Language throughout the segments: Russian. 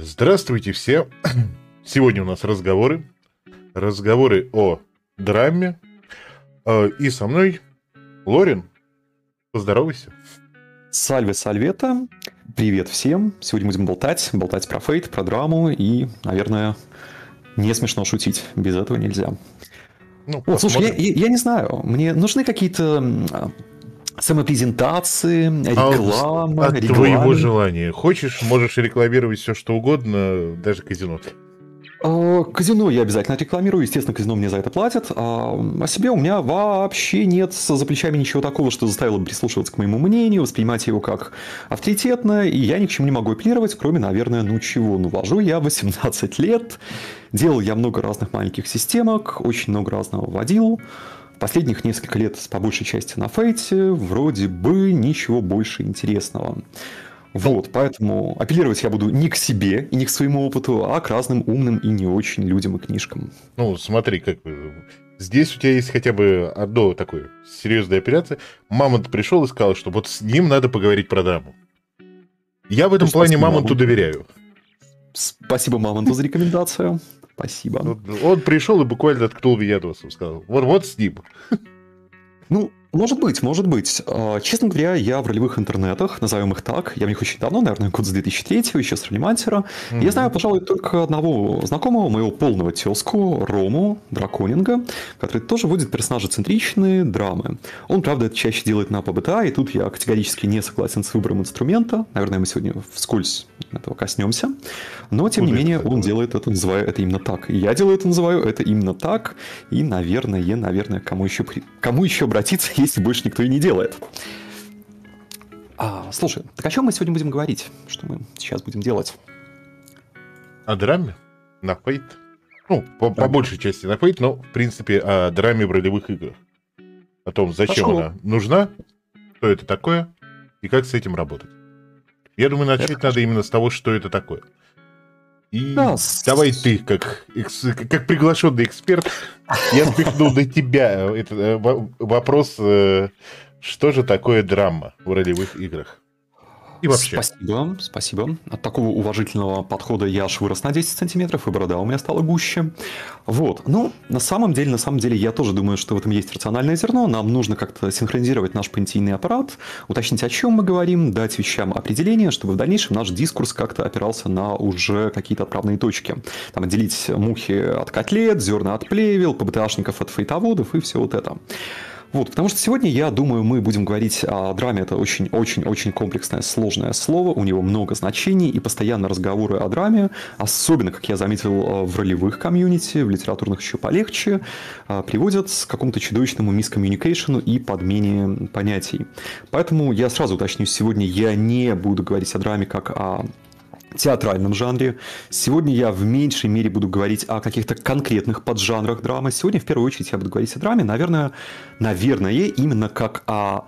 Здравствуйте все. Сегодня у нас разговоры. Разговоры о драме. Э, И со мной Лорин. Поздоровайся. Сальве Сальвета. Привет всем. Сегодня будем болтать. Болтать про фейт, про драму и, наверное, не смешно шутить. Без этого нельзя. Ну, Вот, слушай, я, я- я не знаю. Мне нужны какие-то самопрезентации, А вот реклама, От твоего желания. Хочешь, можешь рекламировать все, что угодно, даже казино. А, Казино я обязательно рекламирую, естественно, казино мне за это платят. А о себе у меня вообще нет за плечами ничего такого, что заставило бы прислушиваться к моему мнению, воспринимать его как авторитетное, и я ни к чему не могу апеллировать, кроме, наверное, ну чего, ну вожу я 18 лет, делал я много разных маленьких системок, очень много разного водил. Последних несколько лет по большей части на фейте, вроде бы ничего больше интересного. Вот, поэтому апеллировать я буду не к себе и не к своему опыту, а к разным умным и не очень людям и книжкам. Ну, смотри, как здесь у тебя есть хотя бы одно такое серьезная операция. Мамонт пришел и сказал, что вот с ним надо поговорить про драму. Я в этом Ну, плане Мамонту Мамонт. доверяю. Спасибо, Мамонту, за рекомендацию. Спасибо. Вот Он пришел и буквально ткнул меня носом, сказал, вот, вот с ним. Ну, может быть, может быть. А, Честно говоря, я в ролевых интернетах, назовем их так, я в них очень давно, наверное, год с 2003 еще с Ремантера. Я знаю, пожалуй, только одного знакомого, моего полного тезку, Рому Драконинга, который тоже водит персонажи центричные драмы. Он, правда, это чаще делает на ПБТА, и тут я категорически не согласен с выбором инструмента. Наверное, мы сегодня вскользь этого коснемся. Но, тем не Куда это менее, такое? он делает это, называю это именно так. И я делаю это, называю это именно так. И, наверное, наверное, кому еще, кому еще обратиться, если больше никто и не делает. А, слушай, так о чем мы сегодня будем говорить? Что мы сейчас будем делать? О драме? На фейт? Ну, по, по большей части на фейт, но, в принципе, о драме в ролевых играх. О том, зачем Хорошо. она нужна, что это такое и как с этим работать. Я думаю, начать Это надо именно с того, что это такое. И Да, давай ты, как, как приглашенный эксперт, я спихну на тебя этот, э, во- вопрос, э, что же такое драма в ролевых играх? И вообще. Спасибо, спасибо. От такого уважительного подхода я аж вырос на 10 сантиметров, и борода у меня стала гуще. Вот. Ну, на самом деле, на самом деле, я тоже думаю, что в этом есть рациональное зерно. Нам нужно как-то синхронизировать наш понятийный аппарат, уточнить, о чем мы говорим, дать вещам определение, чтобы в дальнейшем наш дискурс как-то опирался на уже какие-то отправные точки. Там отделить мухи от котлет, зерна от плевел, ПБТАшников от фейтоводов и все вот это. Вот, потому что сегодня, я думаю, мы будем говорить о драме. Это очень-очень-очень комплексное, сложное слово. У него много значений, и постоянно разговоры о драме, особенно, как я заметил, э, в ролевых комьюнити, в литературных еще полегче, э, приводят к какому-то чудовищному мискоммуникейшену и подмене понятий. Поэтому я сразу уточню, сегодня я не буду говорить о драме как о театральном жанре. Сегодня я в меньшей мере буду говорить о каких-то конкретных поджанрах драмы. Сегодня в первую очередь я буду говорить о драме, наверное, наверное, именно как о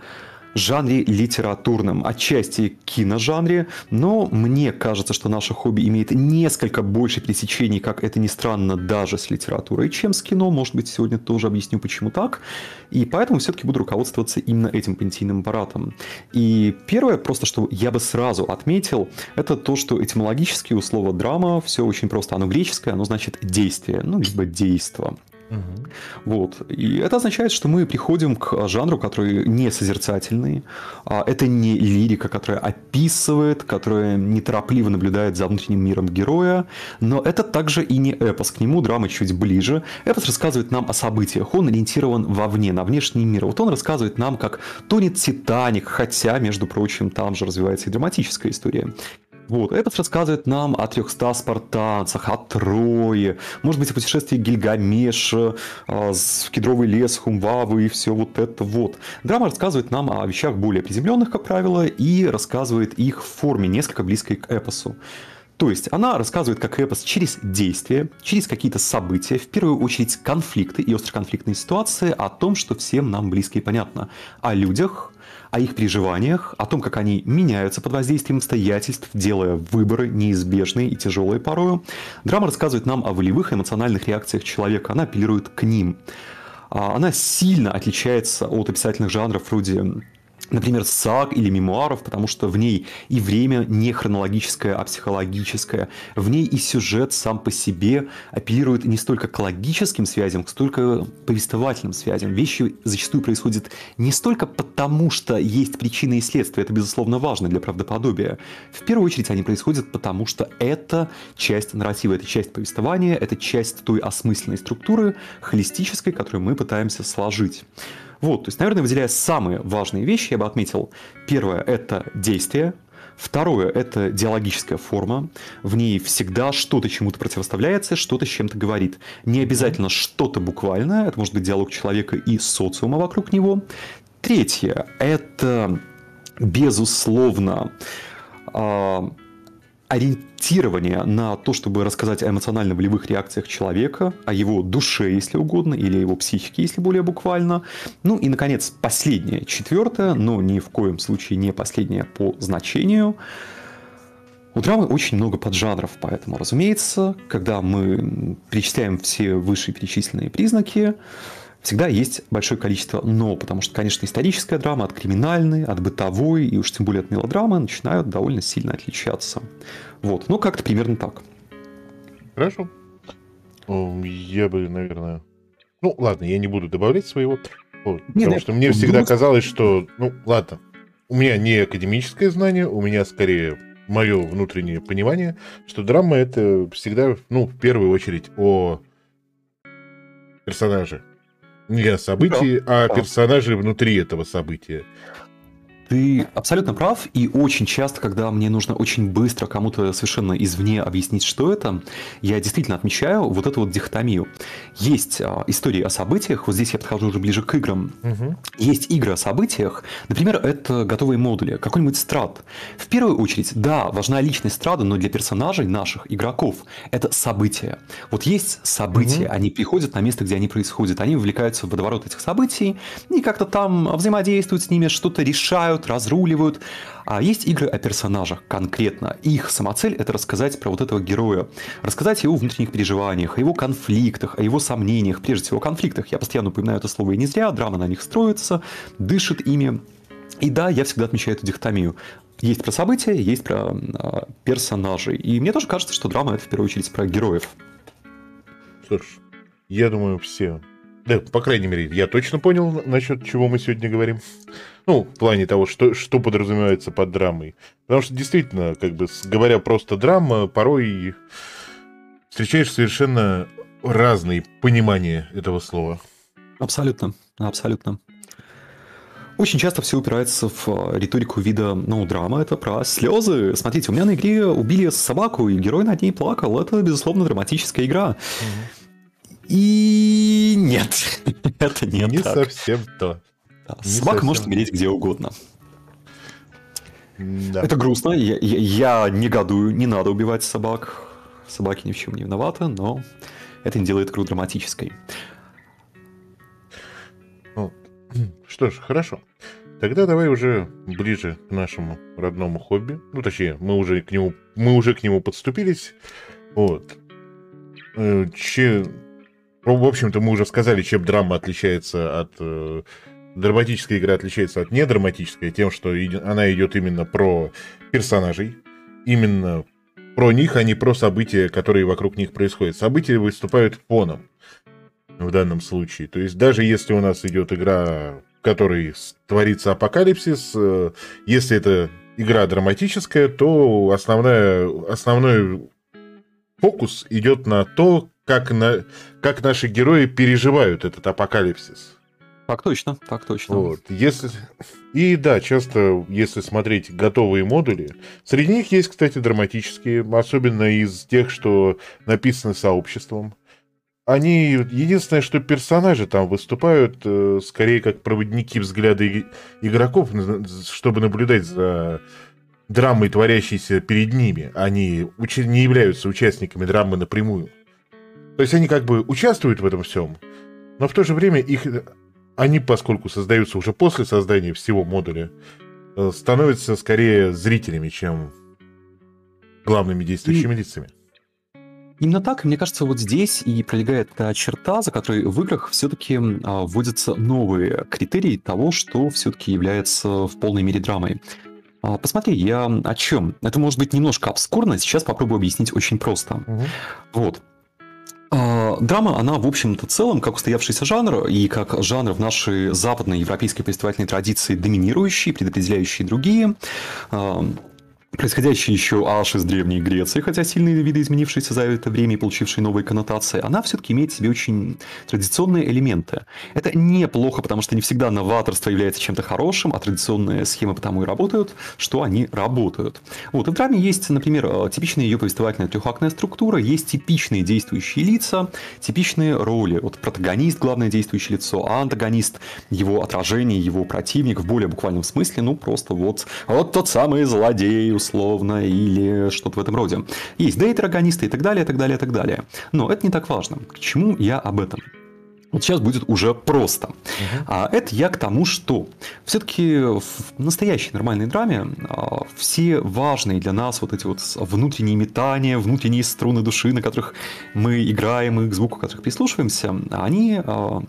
жанре литературном, отчасти киножанре, но мне кажется, что наше хобби имеет несколько больше пересечений, как это ни странно, даже с литературой, чем с кино. Может быть, сегодня тоже объясню, почему так. И поэтому все-таки буду руководствоваться именно этим понятийным аппаратом. И первое, просто что я бы сразу отметил, это то, что этимологически у слова драма все очень просто. Оно греческое, оно значит действие, ну, либо действо. Мгм. Вот. И это означает, что мы приходим к жанру, который не созерцательный. А Это не лирика, которая описывает, которая неторопливо наблюдает за внутренним миром героя. Но это также и не эпос. К нему драма чуть ближе. Эпос рассказывает нам о событиях. Он ориентирован вовне, на внешний мир. Вот он рассказывает нам, как тонет Титаник, хотя, между прочим, там же развивается и драматическая история. Вот, Эпос рассказывает нам о 300 спартанцах, о Трое, может быть, о путешествии Гильгамеша, а, в кедровый лес, Хумвавы и все вот это вот. Драма рассказывает нам о вещах более приземленных, как правило, и рассказывает их в форме несколько близкой к эпосу. То есть она рассказывает как эпос через действия, через какие-то события, в первую очередь конфликты и остроконфликтные ситуации о том, что всем нам близко и понятно. О людях, о их переживаниях, о том, как они меняются под воздействием обстоятельств, делая выборы неизбежные и тяжелые порою. Драма рассказывает нам о волевых эмоциональных реакциях человека, она апеллирует к ним. А, Она сильно отличается от описательных жанров вроде например, саг или мемуаров, потому что в ней и время не хронологическое, а психологическое. В ней и сюжет сам по себе апеллирует не столько к логическим связям, столько повествовательным связям. Вещи зачастую происходят не столько потому, что есть причины и следствия, это, безусловно, важно для правдоподобия. В первую очередь они происходят потому, что это часть нарратива, это часть повествования, это часть той осмысленной структуры, холистической, которую мы пытаемся сложить. Вот, то есть, наверное, выделяя самые важные вещи, я бы отметил. Первое – это действие, Второе – это диалогическая форма. В ней всегда что-то чему-то противоставляется, что-то с чем-то говорит. Не обязательно что-то буквальное, это может быть диалог человека и социума вокруг него. Третье – это, безусловно, а, ориентирование на то, чтобы рассказать о эмоционально-волевых реакциях человека, о его душе, если угодно, или о его психике, если более буквально. Ну и, наконец, последнее, четвертое, но ни в коем случае не последнее по значению. У драмы очень много поджанров, поэтому, разумеется, когда мы перечисляем все вышеперечисленные признаки, всегда есть большое количество «но», потому что, конечно, историческая драма от криминальной, от бытовой и уж тем более от мелодрамы начинают довольно сильно отличаться. Вот, ну как-то примерно так. Хорошо. Я бы, наверное... Ну, ладно, я не буду добавлять своего, вот, не, потому что мне всегда казалось, что, ну, ладно, у меня не академическое знание, у меня скорее мое внутреннее понимание, что драма это всегда, ну, в первую очередь о персонаже. Не о событии, да. а о персонаже внутри этого события. Ты абсолютно прав, и очень часто, когда мне нужно очень быстро кому-то совершенно извне объяснить, что это, я действительно отмечаю вот эту вот дихотомию. Есть а, истории о событиях, вот здесь я подхожу уже ближе к играм. Угу. Есть игры о событиях, например, это готовые модули, какой-нибудь страт. В первую очередь, да, важна личность страда, но для персонажей наших игроков это события. Вот есть события, угу. они приходят на место, где они происходят, они вовлекаются в водоворот этих событий и как-то там взаимодействуют с ними, что-то решают, решают, разруливают. А есть игры о персонажах конкретно. Их самоцель – это рассказать про вот этого героя. Рассказать о его внутренних переживаниях, о его конфликтах, о его сомнениях, прежде всего о конфликтах. Я постоянно упоминаю это слово и не зря. Драма на них строится, дышит ими. И да, я всегда отмечаю эту дихотомию. Есть про события, есть про э, персонажей. И мне тоже кажется, что драма это в первую очередь про героев. Слушай, я думаю, все. Да, по крайней мере, я точно понял, насчет чего мы сегодня говорим. Ну, в плане того, что, что подразумевается под драмой. Потому что действительно, как бы говоря просто драма, порой встречаешь совершенно разные понимания этого слова. Абсолютно, абсолютно. Очень часто все упирается в э, риторику вида, ну, драма это про слезы. Смотрите, у меня на игре убили собаку, и герой над ней плакал. Это, безусловно, драматическая игра. Угу. И нет, это не, не так. совсем то. Да, собака совсем... может умереть где угодно. Да. Это грустно. Я, я, я негодую, не надо убивать собак. Собаки ни в чем не виноваты, но это не делает игру драматической. Ну, что ж, хорошо. Тогда давай уже ближе к нашему родному хобби. Ну, точнее, мы уже к нему, мы уже к нему подступились. Вот. Э, че... В общем-то, мы уже сказали, чем драма отличается от э, драматическая игра отличается от недраматической тем, что она идет именно про персонажей, именно про них, а не про события, которые вокруг них происходят. События выступают фоном в данном случае. То есть даже если у нас идет игра, в которой творится апокалипсис, э, если это игра драматическая, то основная, основной фокус идет на то, как, на, как наши герои переживают этот апокалипсис. Так точно, так точно. Вот. Если... И да, часто, если смотреть готовые модули, среди них есть, кстати, драматические, особенно из тех, что написаны сообществом. Они, единственное, что персонажи там выступают э, скорее как проводники взгляда игроков, чтобы наблюдать за драмой, творящейся перед ними. Они не являются участниками драмы напрямую. То есть они как бы участвуют в этом всем, но в то же время их они, поскольку создаются уже после создания всего модуля, э, становятся скорее зрителями, чем главными действующими и... лицами. Именно так, мне кажется, вот здесь и пролегает та черта, за которой в играх все-таки а, вводятся новые критерии того, что все-таки является в полной мере драмой. А, посмотри, я о чем? Это может быть немножко обскурно, сейчас попробую объяснить очень просто. Угу. Вот. А, драма, она, в общем-то, целом, как устоявшийся жанр, и как жанр в нашей западной европейской повествовательной традиции доминирующий, предопределяющий другие, а, происходящая еще аж из Древней Греции, хотя сильные виды изменившиеся за это время и получившие новые коннотации, она все-таки имеет в себе очень традиционные элементы. Это неплохо, потому что не всегда новаторство является чем-то хорошим, а традиционные схемы потому и работают, что они работают. Вот, и в драме есть, например, э, типичная ее повествовательная трехактная структура, есть типичные действующие лица, типичные роли. Вот протагонист, главное действующее лицо, а антагонист, его отражение, его противник в более буквальном смысле, ну просто вот, вот тот самый злодей, условно, или что-то в этом роде. Есть дейтерогонисты и так далее, и так далее, и так далее. Но это не так важно. К чему я об этом? Вот сейчас будет уже просто. Uh-huh. А это я к тому, что все-таки в настоящей нормальной драме а, все важные для нас вот эти вот внутренние метания, внутренние струны души, на которых мы играем и к звуку которых прислушиваемся, они а,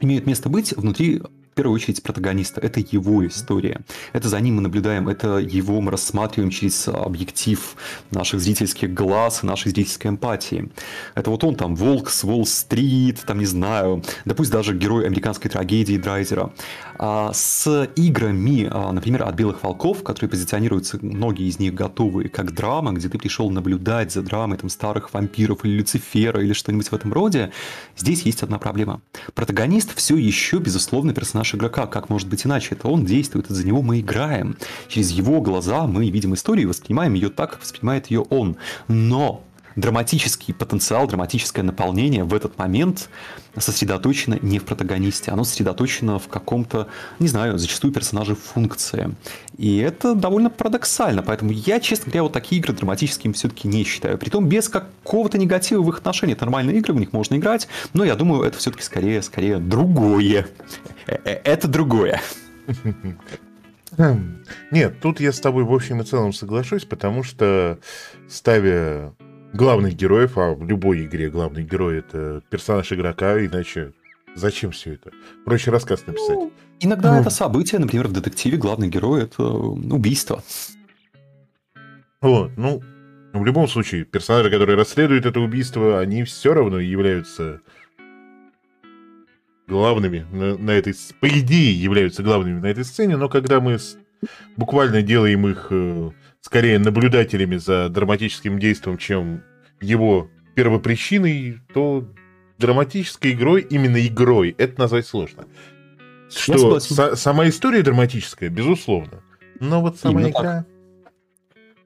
имеют место быть внутри первую очередь протагониста. Это его история. Это за ним мы наблюдаем, это его мы рассматриваем через объектив наших зрительских глаз и нашей зрительской эмпатии. Это вот он там, волк с Уолл-стрит, там, не знаю, да пусть даже герой американской трагедии Драйзера. А с играми, а, например, от «Белых волков», которые позиционируются, многие из них готовы как драма, где ты пришел наблюдать за драмой там, старых вампиров или Люцифера или что-нибудь в этом роде, здесь есть одна проблема. Протагонист все еще, безусловно, персонаж наш игрока. Как может быть иначе? Это он действует, и за него мы играем. Через его глаза мы видим историю и воспринимаем ее так, как воспринимает ее он. Но драматический потенциал, драматическое наполнение в этот момент сосредоточено не в протагонисте, оно сосредоточено в каком-то, не знаю, зачастую персонаже функции. И это довольно парадоксально, поэтому я, честно говоря, вот такие игры драматическими все-таки не считаю. Притом без какого-то негатива в их отношении. Это нормальные игры, в них можно играть, но я думаю, это все-таки скорее, скорее другое. Э, э, это другое. Нет, тут я с тобой в общем и целом соглашусь, потому что ставя главных героев, а в любой игре главный герой это персонаж игрока, иначе зачем все это? Проще рассказ написать. Ну, иногда ну. это событие, например, в детективе главный герой это убийство. Вот, ну, в любом случае, персонажи, которые расследуют это убийство, они все равно являются главными на, на этой... По идее, являются главными на этой сцене, но когда мы с, буквально делаем их э, скорее наблюдателями за драматическим действием, чем его первопричиной, то драматической игрой, именно игрой, это назвать сложно. Что с- сама история драматическая, безусловно. Но вот сама именно игра... Так.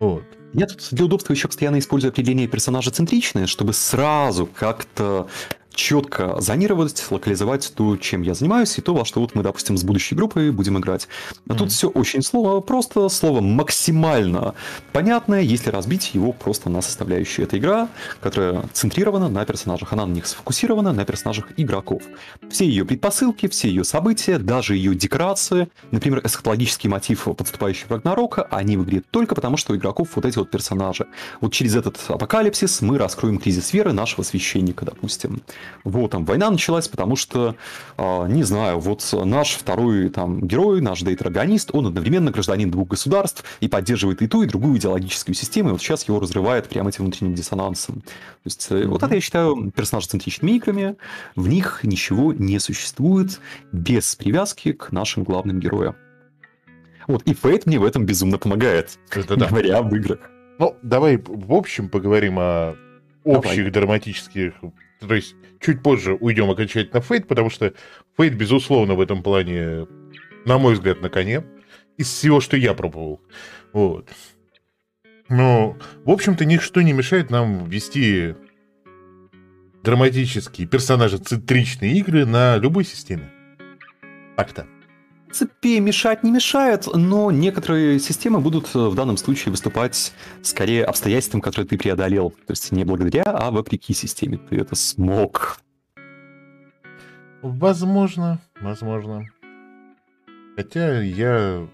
Вот. Я тут для удобства еще постоянно использую определение персонажа центричное, чтобы сразу как-то четко зонировать, локализовать то, чем я занимаюсь, и то, во что вот мы, допустим, с будущей группой будем играть. А mm-hmm. тут все очень слово, просто слово максимально понятное, если разбить его просто на составляющие. Это игра, которая центрирована на персонажах, она на них сфокусирована на персонажах игроков. Все ее предпосылки, все ее события, даже ее декорации, например, эсхатологический мотив подступающего Рагнарока, они в игре только потому, что у игроков вот эти вот персонажи. Вот через этот апокалипсис мы раскроем кризис веры нашего священника, допустим. Вот, там, война началась, потому что, э, не знаю, вот наш второй там герой, наш дейтрагонист, он одновременно гражданин двух государств и поддерживает и ту, и другую идеологическую систему, и вот сейчас его разрывает прямо этим внутренним диссонансом. То есть, mm-hmm. вот это я считаю персонажцентричными играми, в них ничего не существует без привязки к нашим главным героям. Вот, и Фейт мне в этом безумно помогает, это да. говоря об играх. Ну, давай в общем поговорим о общих давай. драматических то есть чуть позже уйдем окончательно в Фейт, потому что Фейт, безусловно, в этом плане, на мой взгляд, на коне. Из всего, что я пробовал. Вот. Но, в общем-то, ничто не мешает нам вести драматические, персонажи-центричные игры на любой системе. Так-то принципе, мешать не мешает, но некоторые системы будут э, в данном случае выступать скорее обстоятельством, которое ты преодолел. То есть не благодаря, а вопреки системе. Ты это смог. Возможно, возможно. Хотя я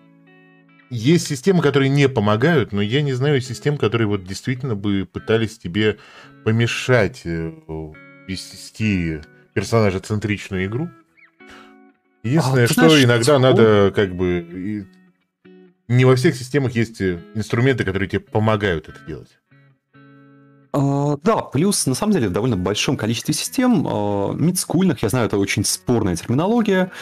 есть системы, которые не помогают, но я не знаю систем, которые вот действительно бы пытались тебе помешать э, вести персонажа-центричную игру. Единственное, а, что знаешь, иногда надо как бы... Не во всех системах есть э, инструменты, которые тебе помогают это делать. Uh, да, плюс, на самом деле, в довольно большом количестве систем, uh, мидскульных, я знаю, это очень спорная терминология,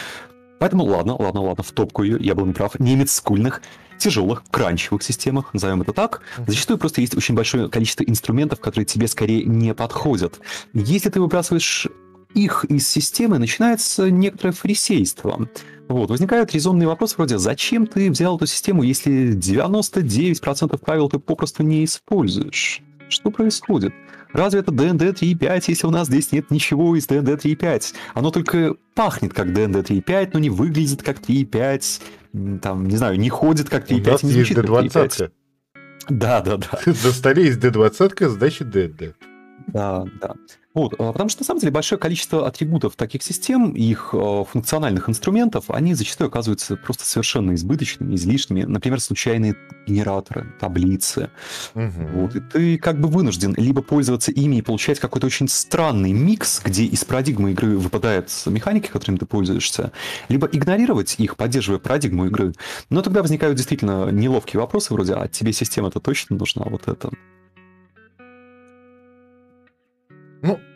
поэтому ладно, ладно, ладно, в топку ее, я был неправ, не мидскульных, тяжелых, кранчевых системах, назовем это так, зачастую просто есть очень большое количество инструментов, которые тебе скорее не подходят. Если ты выбрасываешь их из системы, начинается некоторое фарисейство. Вот, возникают резонные вопросы вроде «Зачем ты взял эту систему, если 99% правил ты попросту не используешь?» Что происходит? Разве это DND 3.5, если у нас здесь нет ничего из DND 3.5? Оно только пахнет как DND 3.5, но не выглядит как 3.5, там, не знаю, не ходит как 3.5, не звучит как 3.5. Да, да, да. На столе есть D20, значит. Да, да. Вот, а, потому что на самом деле большое количество атрибутов таких систем, их а, функциональных инструментов, они зачастую оказываются просто совершенно избыточными, излишними. Например, случайные генераторы, таблицы. Угу. Вот, и ты как бы вынужден либо пользоваться ими и получать какой-то очень странный микс, где из парадигмы игры выпадают механики, которыми ты пользуешься, либо игнорировать их, поддерживая парадигму игры. Но тогда возникают действительно неловкие вопросы вроде, а тебе система-то точно нужна, вот это.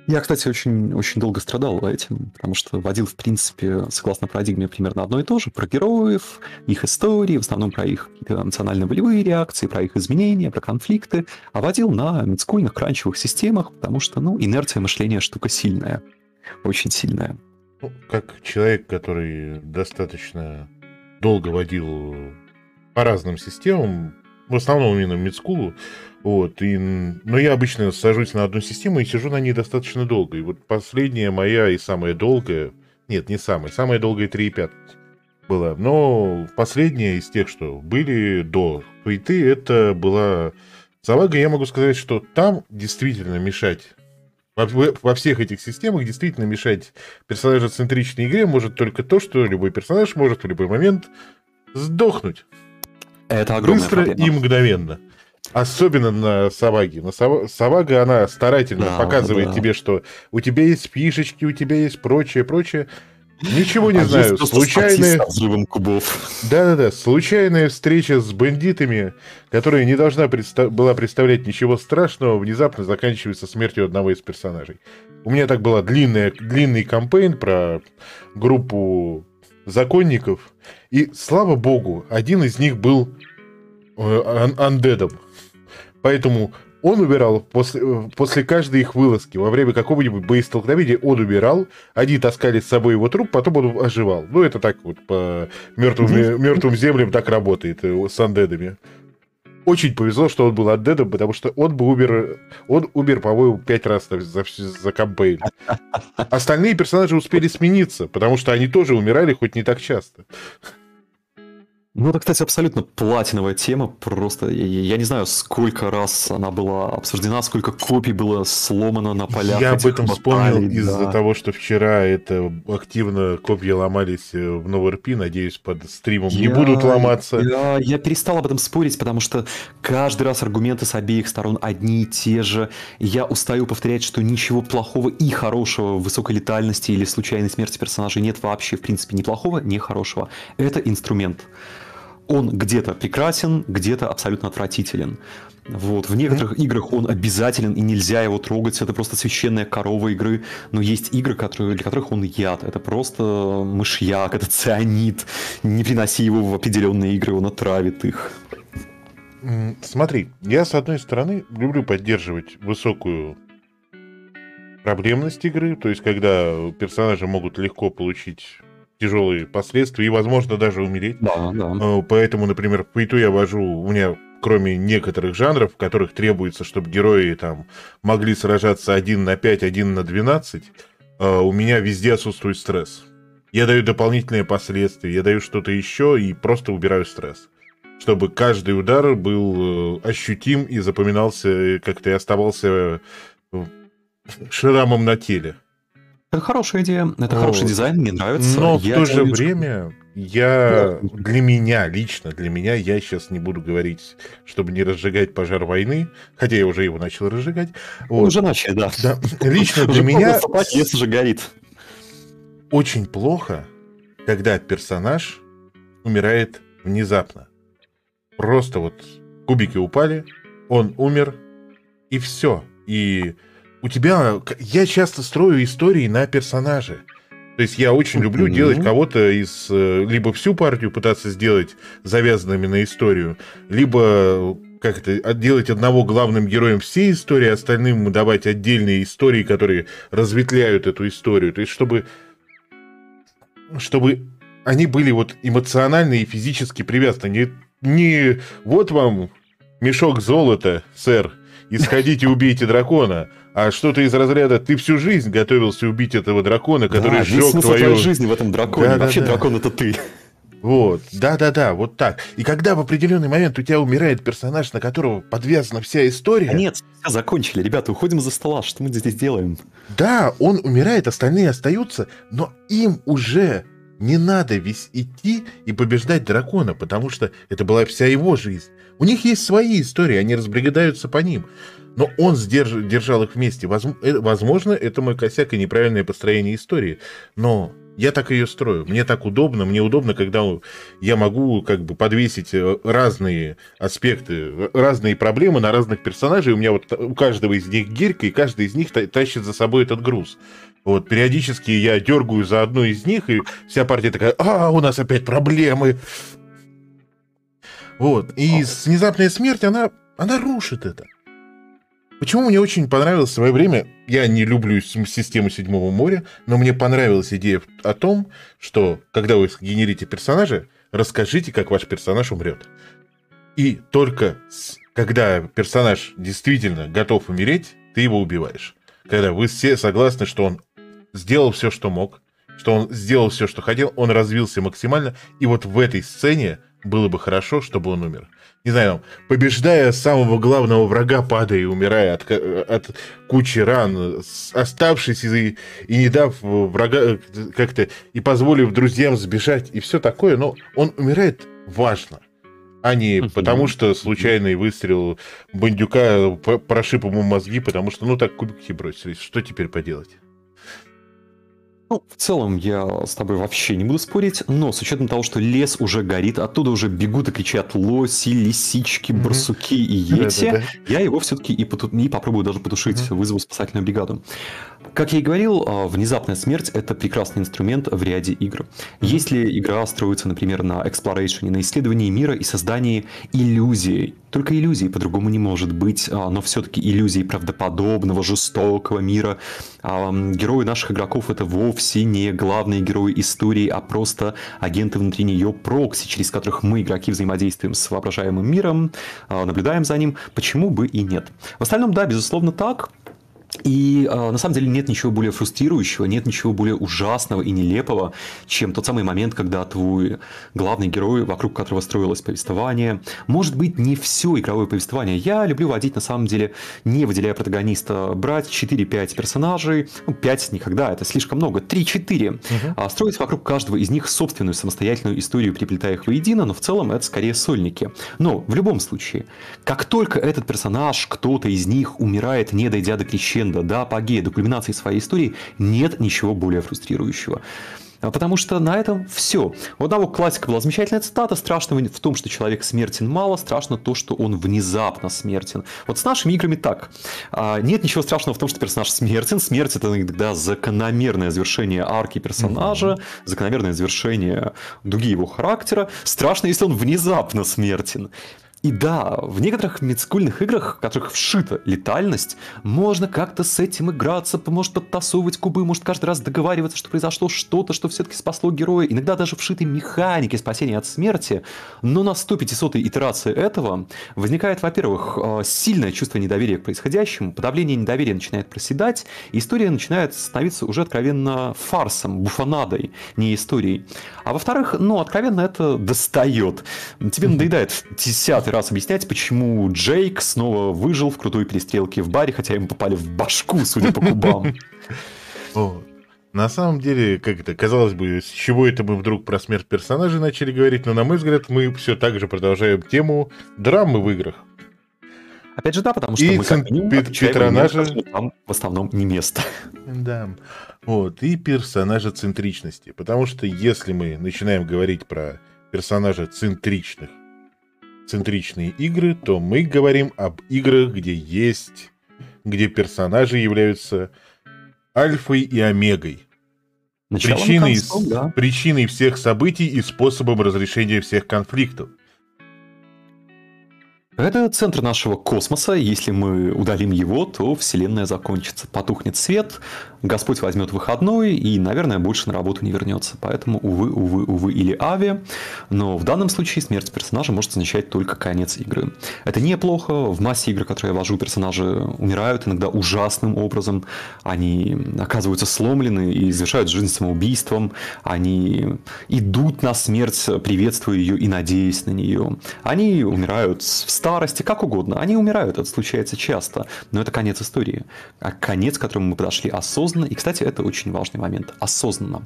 Я, кстати, очень, очень долго страдал этим, потому что водил, в принципе, согласно парадигме, примерно одно и то же, про героев, их истории, в основном про их какие-то национально-болевые реакции, про их изменения, про конфликты, а водил на мидскульных кранчевых системах, потому что, ну, инерция мышления штука сильная, очень сильная. Ну, как человек, который достаточно долго водил по разным системам, в основном именно мидскулу, вот, и, но я обычно сажусь на одну систему и сижу на ней достаточно долго. И вот последняя моя и самая долгая, нет, не самая, самая долгая 3,5 была. Но последняя из тех, что были до Хуиты, это была Салага. Я могу сказать, что там действительно мешать во, во всех этих системах действительно мешать персонажа-центричной игре может только то, что любой персонаж может в любой момент сдохнуть. Это огромная Быстро проблема. и мгновенно. Особенно на Саваге. На Сав... Савага, она старательно да, показывает да. тебе, что у тебя есть фишечки, у тебя есть прочее, прочее. Ничего не а знаю. Случайная... взрывом кубов. Да-да-да. Случайная встреча с бандитами, которая не должна представ... была представлять ничего страшного, внезапно заканчивается смертью одного из персонажей. У меня так была длинная, длинный кампейн про группу законников. И, слава богу, один из них был э, андедом. Поэтому он убирал после, после каждой их вылазки, во время какого-нибудь боестолкновения он убирал, они таскали с собой его труп, потом он оживал. Ну, это так вот по мертвым, мертвым землям так работает э, с андедами. Очень повезло, что он был андедом, потому что он бы умер, он умер, по-моему, пять раз за, за кампейн. Остальные персонажи успели смениться, потому что они тоже умирали, хоть не так часто. Ну, это, кстати, абсолютно платиновая тема. Просто я, я не знаю, сколько раз она была обсуждена, сколько копий было сломано на полях. Я об этом вспомнил да. из-за того, что вчера это активно копии ломались э, в НоВРП. Надеюсь, под стримом я, не будут ломаться. Я, я перестал об этом спорить, потому что каждый раз аргументы с обеих сторон одни и те же. Я устаю повторять, что ничего плохого и хорошего в высокой летальности или случайной смерти персонажей нет вообще, в принципе, ни плохого, ни хорошего. Это инструмент он где-то прекрасен, где-то абсолютно отвратителен. Вот. В некоторых mm-hmm. играх он обязателен, и нельзя его трогать. Это просто священная корова игры. Но есть игры, которые, для которых он яд. Это просто мышьяк, это цианид. Не приноси его в определенные игры, он отравит их. Смотри, я с одной стороны люблю поддерживать высокую проблемность игры, то есть когда персонажи могут легко получить тяжелые последствия и, возможно, даже умереть. Да, да. Э, поэтому, например, по иту я вожу, у меня кроме некоторых жанров, в которых требуется, чтобы герои там могли сражаться один на 5, один на 12, э, у меня везде отсутствует стресс. Я даю дополнительные последствия, я даю что-то еще и просто убираю стресс. Чтобы каждый удар был э, ощутим и запоминался, как-то и оставался шрамом на теле. Это хорошая идея, это вот. хороший дизайн, мне нравится. Но Я в то же время, я для меня, лично для меня, я сейчас не буду говорить, чтобы не разжигать пожар войны, хотя я уже его начал разжигать. Вот. Уже начали, да. да. Лично для меня... Если же горит. Очень плохо, когда персонаж умирает внезапно. Просто вот кубики упали, он умер, и все. И у тебя... Я часто строю истории на персонаже. То есть я очень люблю mm-hmm. делать кого-то из... Э, либо всю партию пытаться сделать завязанными на историю, либо как это, делать одного главным героем всей истории, остальным давать отдельные истории, которые разветвляют эту историю. То есть чтобы... Чтобы они были вот эмоционально и физически привязаны. Не, не вот вам мешок золота, сэр, и сходите убейте дракона, а что-то из разряда «ты всю жизнь готовился убить этого дракона, который да, сжег твою...» твоей жизни в этом драконе. Да, Вообще да, дракон — это ты. Вот, да-да-да, вот так. И когда в определенный момент у тебя умирает персонаж, на которого подвязана вся история... А нет, закончили, ребята, уходим за стола, что мы здесь делаем? Да, он умирает, остальные остаются, но им уже не надо весь идти и побеждать дракона, потому что это была вся его жизнь. У них есть свои истории, они разбредаются по ним. Но он сдерж... держал их вместе. Э, возможно, это мой косяк и неправильное построение истории. Но я так ее строю. Мне так удобно. Мне удобно, когда я могу как бы подвесить э, разные аспекты, разные проблемы на разных персонажей. У меня вот у каждого из них гирька, и каждый из них тащит за собой этот груз. Вот периодически я дергаю за одну из них, и вся партия такая, а, у нас опять проблемы. Вот. И с внезапная смерть, она, она рушит это. Почему мне очень понравилось в свое время, я не люблю систему Седьмого моря, но мне понравилась идея о том, что когда вы генерите персонажа, расскажите, как ваш персонаж умрет. И только с, когда персонаж действительно готов умереть, ты его убиваешь. Когда вы все согласны, что он сделал все, что мог, что он сделал все, что хотел, он развился максимально, и вот в этой сцене было бы хорошо, чтобы он умер. Не знаю, побеждая самого главного врага, падая и умирая от, от кучи ран, оставшись и, и не дав врага как-то, и позволив друзьям сбежать, и все такое, но он умирает важно а не потому, что случайный выстрел бандюка прошиб ему мозги, потому что, ну, так кубики бросились. Что теперь поделать? Ну, в целом я с тобой вообще не буду спорить, но с учетом того, что лес уже горит, оттуда уже бегут и кричат лоси, лисички, барсуки и ети, я его все-таки и, поту... и попробую даже потушить, вызову спасательную бригаду. Как я и говорил, а, внезапная смерть – это прекрасный инструмент в ряде игр. Если игра строится, например, на exploration, на исследовании мира и создании иллюзий, только иллюзий по-другому не может быть, а, но все-таки иллюзий правдоподобного, жестокого мира. А, герои наших игроков – это вовсе не главные герои истории, а просто агенты внутри нее прокси, через которых мы, игроки, взаимодействуем с воображаемым миром, наблюдаем за ним. Почему бы и нет? В остальном, да, безусловно, так. И э, на самом деле нет ничего более фрустрирующего, нет ничего более ужасного и нелепого, чем тот самый момент, когда твой главный герой, вокруг которого строилось повествование, может быть не все игровое повествование. Я люблю водить на самом деле, не выделяя протагониста, брать 4-5 персонажей, ну 5 никогда, это слишком много, 3-4, угу. а строить вокруг каждого из них собственную самостоятельную историю, приплетая их воедино, но в целом это скорее сольники. Но в любом случае, как только этот персонаж, кто-то из них умирает, не дойдя до крещения, крещендо, до апогея, до кульминации своей истории нет ничего более фрустрирующего. А потому что на этом все. У одного классика была замечательная цитата. Страшного в том, что человек смертен мало, страшно то, что он внезапно смертен. Вот с нашими играми так. А, нет ничего страшного в том, что персонаж смертен. Смерть это иногда закономерное завершение арки персонажа, mm-hmm. закономерное завершение дуги его характера. Страшно, если он внезапно смертен. И да, в некоторых мидскульных играх, в которых вшита летальность, можно как-то с этим играться, может подтасовывать кубы, может каждый раз договариваться, что произошло что-то, что все-таки спасло героя. Иногда даже вшиты механики спасения от смерти. Но на 100-500 итерации этого возникает, во-первых, э, сильное чувство недоверия к происходящему, подавление недоверия начинает проседать, и история начинает становиться уже откровенно фарсом, буфонадой, не историей. А во-вторых, ну, откровенно это достает. Тебе надоедает десятый раз объяснять, почему Джейк снова выжил в крутой перестрелке в баре, хотя ему попали в башку, судя по кубам. На самом деле, как это, казалось бы, с чего это мы вдруг про смерть персонажей начали говорить, но, на мой взгляд, мы все так же продолжаем тему драмы в играх. Опять же, да, потому что И мы цен- как минимум пе- отвечаем Петронажа- на вопрос, там в основном не место. Да. Вот, и персонажа центричности. Потому что если мы начинаем говорить про персонажа центричных, центричные игры, то мы говорим об играх, где есть, где персонажи являются альфой и омегой. Началом и Причиной, концом, да. причиной всех событий и способом разрешения всех конфликтов. Это центр нашего космоса. Если мы удалим его, то Вселенная закончится. Потухнет свет, Господь возьмет выходной и, наверное, больше на работу не вернется. Поэтому, увы, увы, увы или ави. Но в данном случае смерть персонажа может означать только конец игры. Это неплохо. В массе игр, которые я вожу, персонажи умирают иногда ужасным образом. Они оказываются сломлены и завершают жизнь самоубийством. Они идут на смерть, приветствуя ее и надеясь на нее. Они умирают в старости, как угодно. Они умирают, это случается часто. Но это конец истории. А конец, к которому мы подошли осознанно. И, кстати, это очень важный момент. Осознанно.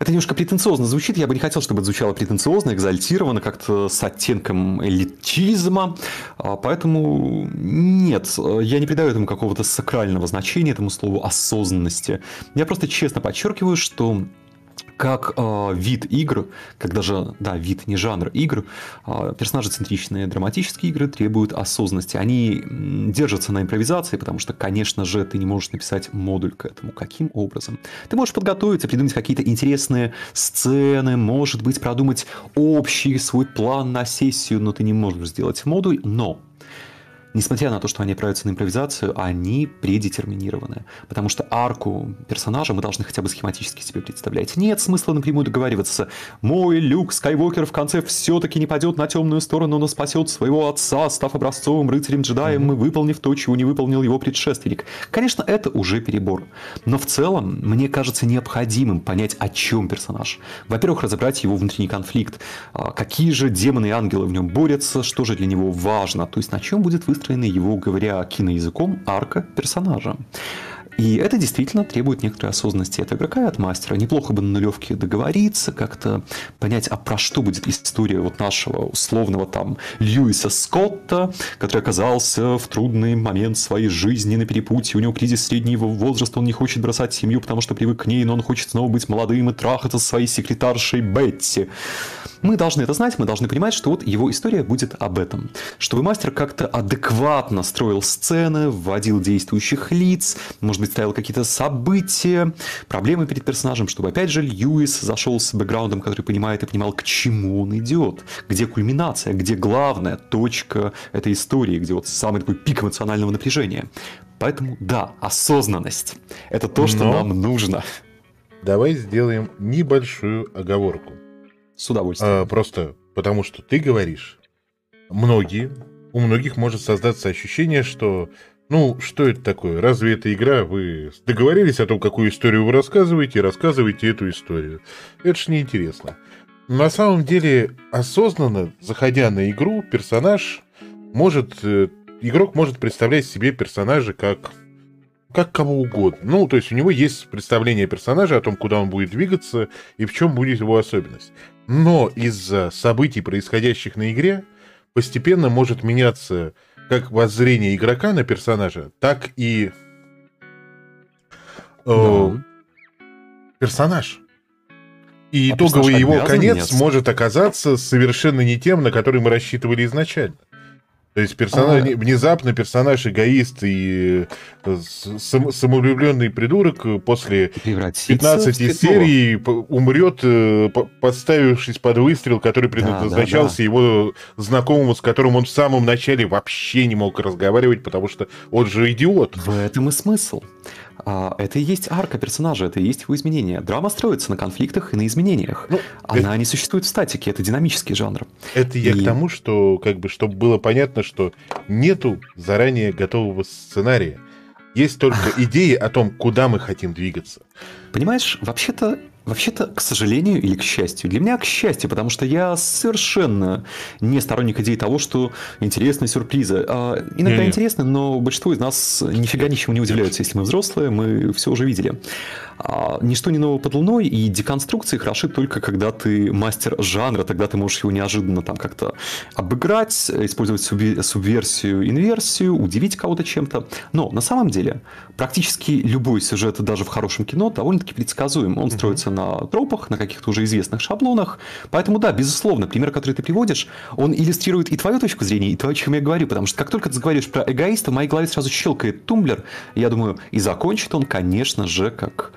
Это немножко претенциозно звучит. Я бы не хотел, чтобы это звучало претенциозно, экзальтированно, как-то с оттенком элитизма. А, Поэтому нет, я не придаю этому какого-то сакрального значения, этому слову осознанности. Я просто честно подчеркиваю, что как э, вид игр, как даже, да, вид, не жанр игр, э, персонажи-центричные драматические игры требуют осознанности. Они держатся на импровизации, потому что, конечно же, ты не можешь написать модуль к этому. Каким образом? Ты можешь подготовиться, придумать какие-то интересные сцены, может быть, продумать общий свой план на сессию, но ты не можешь сделать модуль, но Несмотря на то, что они опираются на импровизацию, они предетерминированы. Потому что арку персонажа мы должны хотя бы схематически себе представлять. Нет смысла напрямую договариваться. Мой Люк Скайуокер в конце все-таки не пойдет на темную сторону, но спасет своего отца, став образцовым рыцарем-джедаем и выполнив то, чего не выполнил его предшественник. Конечно, это уже перебор. Но в целом, мне кажется необходимым понять, о чем персонаж. Во-первых, разобрать его внутренний конфликт. А, Какие же демоны и ангелы в нем борются, что же для него важно. То есть на чем будет выстроена его, говоря киноязыком, арка персонажа. И это действительно требует некоторой осознанности от игрока и от мастера. Неплохо бы на нулевке договориться, как-то понять, а про что будет история вот нашего условного там Льюиса Скотта, который оказался в трудный момент своей жизни на перепутье, у него кризис среднего возраста, он не хочет бросать семью, потому что привык к ней, но он хочет снова быть молодым и трахаться со своей секретаршей Бетти. Мы должны это знать, мы должны понимать, что вот его история будет об этом. Чтобы мастер как-то адекватно строил сцены, вводил действующих лиц, может быть, ставил какие-то события, проблемы перед персонажем, чтобы, опять же, Льюис зашел с бэкграундом, который понимает и понимал, к чему он идет, где кульминация, где главная точка этой истории, где вот самый такой пик эмоционального напряжения. Поэтому, да, осознанность – это то, что Но- нам нужно. Давай сделаем небольшую оговорку. С удовольствием. А, просто потому что ты говоришь, многие, у многих может создаться ощущение, что ну, что это такое? Разве это игра? Вы договорились о том, какую историю вы рассказываете, и рассказываете эту историю. Это ж неинтересно. На самом деле, осознанно, заходя на игру, персонаж может... э, Игрок может представлять себе персонажа как как кого угодно. Ну, то есть у него есть представление персонажа о том, куда он будет двигаться и в чем будет его особенность. Но из-за событий, происходящих на игре, постепенно может меняться как воззрение игрока на персонажа, так и э, Да. персонаж. И А итоговый его конец меняться? может оказаться совершенно не тем, на который мы рассчитывали изначально. То есть персонаж, А. внезапно персонаж эгоист и э, сам- самовлюбленный придурок после Превратиться в 15 цветного. серий умрет, э, по- подставившись под выстрел, который предназначался его знакомому, с которым он в самом начале вообще не мог разговаривать, потому что он же идиот. В этом и смысл. А, Это и есть арка персонажа, это и есть его изменения. Драма строится на конфликтах и на изменениях. Ну, Она не существует в статике, это динамический жанр. Это я И- к тому, что, как бы, чтобы было понятно, что нету заранее готового сценария. Есть только идеи о том, куда мы хотим двигаться. Понимаешь, вообще-то Вообще-то, к сожалению или к счастью? Для меня к счастью, потому что я совершенно не сторонник идеи того, что интересные сюрпризы. А, иногда не, интересны, но большинство из нас нифига ничего не удивляются, если мы взрослые, мы все уже видели. А, ничто не нового под луной, и деконструкции хороши только когда ты мастер жанра, тогда ты можешь его неожиданно там как-то обыграть, использовать субверсию, инверсию, удивить кого-то чем-то. Но на самом деле практически любой сюжет, даже в хорошем кино, довольно-таки предсказуем. Он строится на тропах, на каких-то уже известных шаблонах. Поэтому да, безусловно, пример, который ты приводишь, он иллюстрирует и твою точку зрения, и то, о чем я говорю. Потому что как только ты заговоришь про эгоиста, в моей голове сразу щелкает тумблер. Я думаю, и закончит он, конечно же, как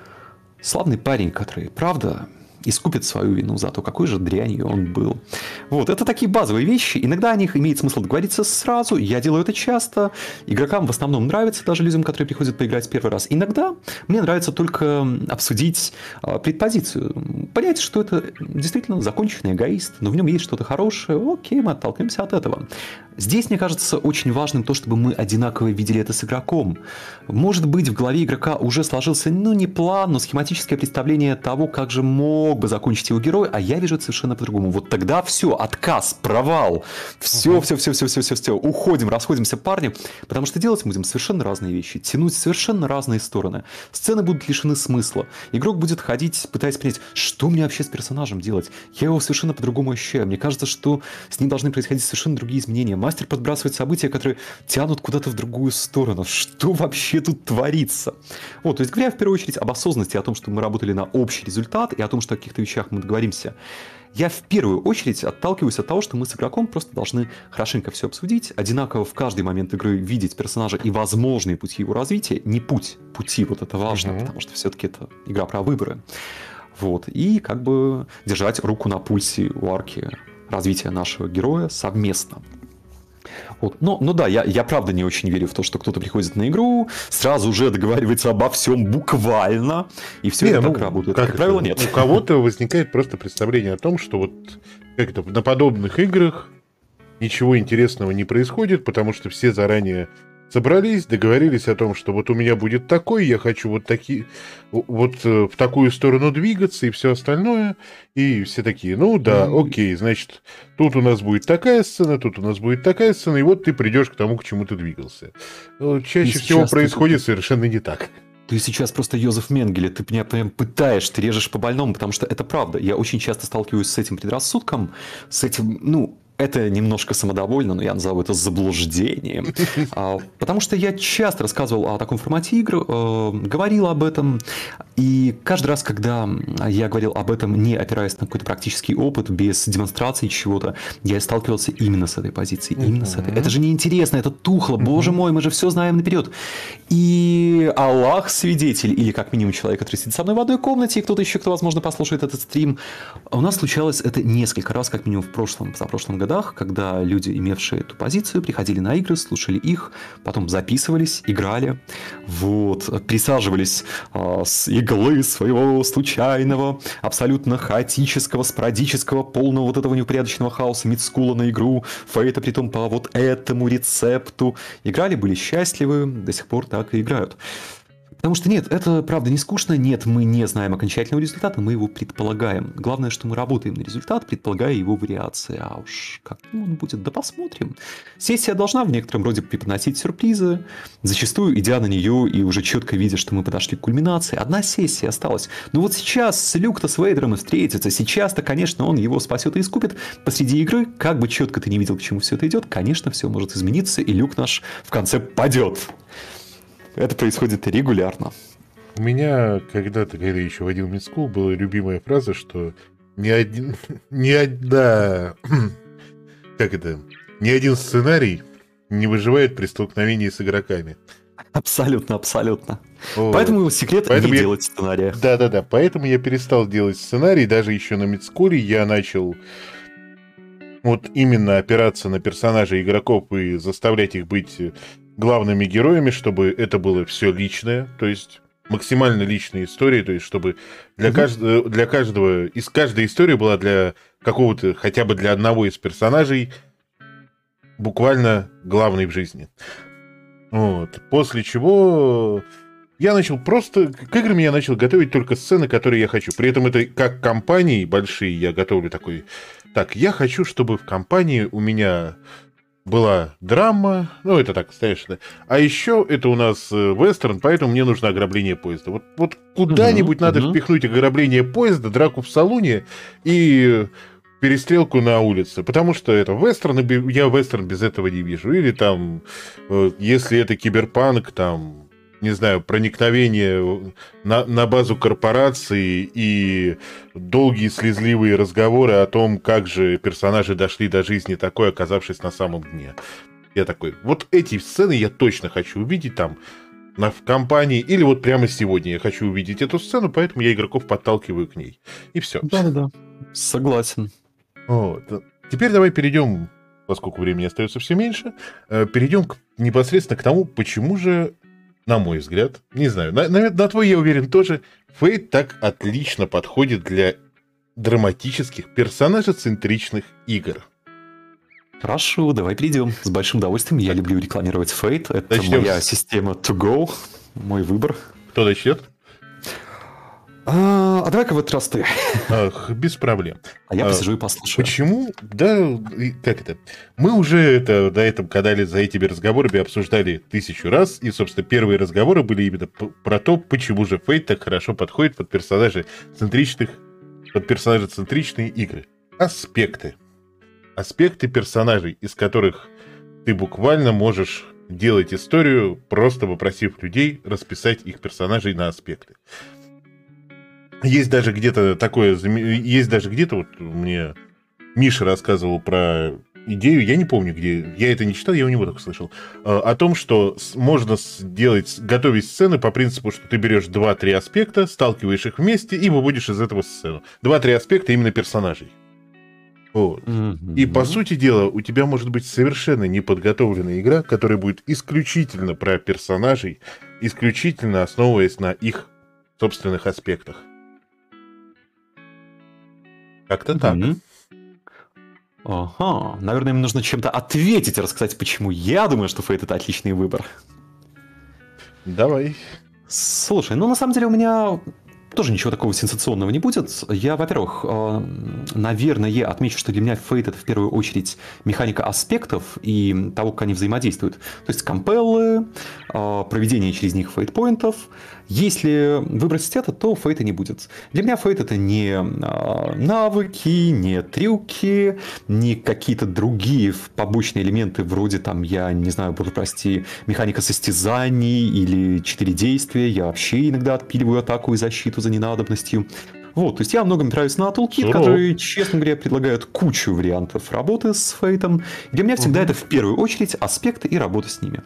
славный парень, который, правда, искупит свою вину за то, какой же дрянью он был. Вот, это такие базовые вещи. Иногда о них имеет смысл договориться сразу. Я делаю это часто. Игрокам в основном нравится, даже людям, которые приходят поиграть первый раз. Иногда мне нравится только обсудить а, предпозицию. Понять, что это действительно законченный эгоист, но в нем есть что-то хорошее. Окей, мы отталкиваемся от этого. Здесь, мне кажется, очень важным то, чтобы мы одинаково видели это с игроком. Может быть, в голове игрока уже сложился, ну, не план, но схематическое представление того, как же мог бы закончить его герой, а я вижу это совершенно по-другому. Вот тогда все, отказ, провал, все, все, все, все, все, все, все, уходим, расходимся, парни, потому что делать мы будем совершенно разные вещи, тянуть совершенно разные стороны. Сцены будут лишены смысла. Игрок будет ходить, пытаясь понять, что мне вообще с персонажем делать. Я его совершенно по-другому ощущаю. Мне кажется, что с ним должны происходить совершенно другие изменения мастер подбрасывает события, которые тянут куда-то в другую сторону. Что вообще тут творится? Вот, то есть говоря в первую очередь об осознанности, о том, что мы работали на общий результат и о том, что каких-то вещах мы договоримся. Я в первую очередь отталкиваюсь от того, что мы с игроком просто должны хорошенько все обсудить, одинаково в каждый момент игры видеть персонажа и возможные пути его развития. Не путь, пути, вот это важно, mm-hmm. потому что все-таки это игра про выборы. Вот, и как бы держать руку на пульсе у арки развития нашего героя совместно. Вот. Но, ну да, я, я правда не очень верю в то, что кто-то приходит на игру, сразу уже договаривается обо всем буквально, и все не, это ну, так работает. Как, как правило, нет. У кого-то возникает просто представление о том, что вот как это, на подобных играх ничего интересного не происходит, потому что все заранее собрались, договорились о том, что вот у меня будет такой, я хочу вот такие, вот э, в такую сторону двигаться и все остальное. И все такие, ну да, окей, значит, тут у нас будет такая сцена, тут у нас будет такая сцена, и вот ты придешь к тому, к чему ты двигался. Э, чаще всего происходит ты... совершенно не так. Ты сейчас просто Йозеф Менгеле, ты меня прям пытаешь, ты режешь по больному, потому что это правда. Я очень часто сталкиваюсь с этим предрассудком, с этим, ну, это немножко самодовольно, но я назову это заблуждением. А, потому что я часто рассказывал о таком формате игр, э, говорил об этом, и каждый раз, когда я говорил об этом, не опираясь на какой-то практический опыт, без демонстрации чего-то, я сталкивался именно с этой позицией, именно с этой. Это же неинтересно, это тухло, боже мой, мы же все знаем наперед. И Аллах свидетель, или как минимум человек, который сидит со мной в одной комнате, и кто-то еще, кто, возможно, послушает этот стрим, у нас случалось это несколько раз, как минимум в прошлом, в прошлом году, годах, когда люди, имевшие эту позицию, приходили на игры, слушали их, потом записывались, играли, вот, присаживались э, с иглы своего случайного, абсолютно хаотического, спорадического, полного вот этого неупорядоченного хаоса мидскула на игру, фейта притом по вот этому рецепту. Играли, были счастливы, до сих пор так и играют. Потому что нет, это правда не скучно, нет, мы не знаем окончательного результата, мы его предполагаем. Главное, что мы работаем на результат, предполагая его вариации. А уж как он будет, да посмотрим. Сессия должна в некотором роде преподносить сюрпризы, зачастую идя на нее и уже четко видя, что мы подошли к кульминации. Одна сессия осталась. Но вот сейчас Люк-то с Вейдером и встретится, сейчас-то, конечно, он его спасет и искупит. Посреди игры, как бы четко ты не видел, к чему все это идет, конечно, все может измениться, и Люк наш в конце падет. Это происходит регулярно. У меня когда-то, когда я еще водил медскул, была любимая фраза, что ни один... Ни одна... Как это? Ни один сценарий не выживает при столкновении с игроками. Абсолютно, абсолютно. О, поэтому секрет поэтому не я... делать сценария. Да-да-да, поэтому я перестал делать сценарий, даже еще на медскуре я начал вот именно опираться на персонажей игроков и заставлять их быть главными героями, чтобы это было все личное, то есть максимально личные истории, то есть чтобы для, угу. каждого, для каждого, из каждой истории была для какого-то, хотя бы для одного из персонажей буквально главной в жизни. Вот. После чего я начал просто... К играм я начал готовить только сцены, которые я хочу. При этом это как компании большие я готовлю такой... Так, я хочу, чтобы в компании у меня была драма, ну, это так, конечно. А еще это у нас э, вестерн, поэтому мне нужно ограбление поезда. Вот, вот куда-нибудь угу, надо угу. впихнуть ограбление поезда, драку в салоне и перестрелку на улице. Потому что это вестерн, я вестерн без этого не вижу. Или там, э, если это киберпанк, там не знаю, проникновение на, на базу корпорации и долгие слезливые разговоры о том, как же персонажи дошли до жизни такой, оказавшись на самом дне. Я такой, вот эти сцены я точно хочу увидеть там на, в компании, или вот прямо сегодня я хочу увидеть эту сцену, поэтому я игроков подталкиваю к ней. И все. Да-да-да, согласен. Вот. Теперь давай перейдем, поскольку времени остается все меньше, э, перейдем к, непосредственно к тому, почему же на мой взгляд, не знаю, на, на, на твой я уверен тоже, Фейт так отлично подходит для драматических, персонажецентричных игр. Хорошо, давай перейдем. С большим удовольствием. Я люблю рекламировать Fate. Это Начнем моя с... система To Go, мой выбор. Кто начнет? А, а давай-ка вот раз ты. Ах, без проблем. А я посижу а, и послушаю. Почему? Да, как это? Мы уже это до этого, когда за этими разговорами обсуждали тысячу раз, и, собственно, первые разговоры были именно про то, почему же Фейт так хорошо подходит под персонажей центричных, под персонажи центричные игры. Аспекты. Аспекты персонажей, из которых ты буквально можешь делать историю, просто попросив людей расписать их персонажей на аспекты. Есть даже где-то такое, есть даже где-то, вот мне Миша рассказывал про идею, я не помню где, я это не читал, я у него только слышал, а, о том, что можно сделать, готовить сцены по принципу, что ты берешь 2-3 аспекта, сталкиваешь их вместе и выводишь из этого сцену. 2-3 аспекта именно персонажей. Вот. Mm-hmm. И по сути дела, у тебя может быть совершенно неподготовленная игра, которая будет исключительно про персонажей, исключительно основываясь на их собственных аспектах. Как-то так. Mm-hmm. Ага, наверное, им нужно чем-то ответить, рассказать, почему я думаю, что Фейт это отличный выбор. Давай. Слушай, ну на самом деле у меня тоже ничего такого сенсационного не будет. Я, во-первых, э, наверное, отмечу, что для меня Fate это в первую очередь механика аспектов и того, как они взаимодействуют. То есть компеллы, э, проведение через них фейтпоинтов. Если выбросить это, то фейта не будет. Для меня фейт это не э, навыки, не трюки, не какие-то другие побочные элементы вроде там, я не знаю, буду прости, механика состязаний или четыре действия. Я вообще иногда отпиливаю атаку и защиту за ненадобностью. Вот, то есть я многом опираюсь на Toolkit, который, честно говоря, предлагает кучу вариантов работы с фейтом. Для меня всегда угу. это в первую очередь аспекты и работа с ними.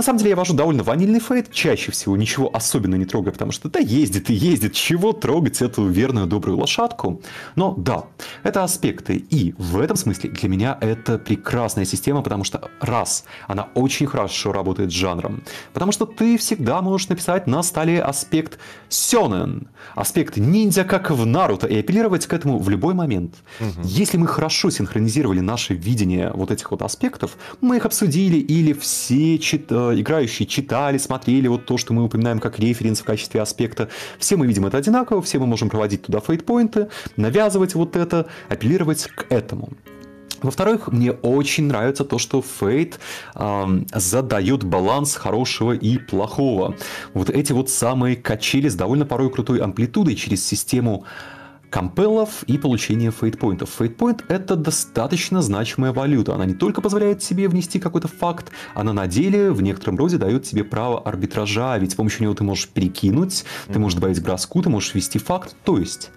На самом деле я вожу довольно ванильный фейт, чаще всего ничего особенно не трогаю, потому что да ездит и ездит, чего трогать эту верную добрую лошадку. Но да, это аспекты, и в этом смысле для меня это прекрасная система, потому что раз, она очень хорошо работает с жанром, потому что ты всегда можешь написать на столе аспект сёнэн, аспект ниндзя, как в Наруто, и апеллировать к этому в любой момент. Угу. Если мы хорошо синхронизировали наше видение вот этих вот аспектов, мы их обсудили или все читали играющие читали, смотрели вот то, что мы упоминаем как референс в качестве аспекта. Все мы видим это одинаково, все мы можем проводить туда фейтпоинты, навязывать вот это, апеллировать к этому. Во-вторых, мне очень нравится то, что Fate э, задает баланс хорошего и плохого. Вот эти вот самые качели с довольно порой крутой амплитудой через систему компеллов и получения фейтпоинтов. Фейтпоинт — это достаточно значимая валюта. Она не только позволяет себе внести какой-то факт, она на деле в некотором роде дает тебе право арбитража, ведь с помощью него ты можешь перекинуть, ты можешь добавить броску, ты можешь ввести факт. То есть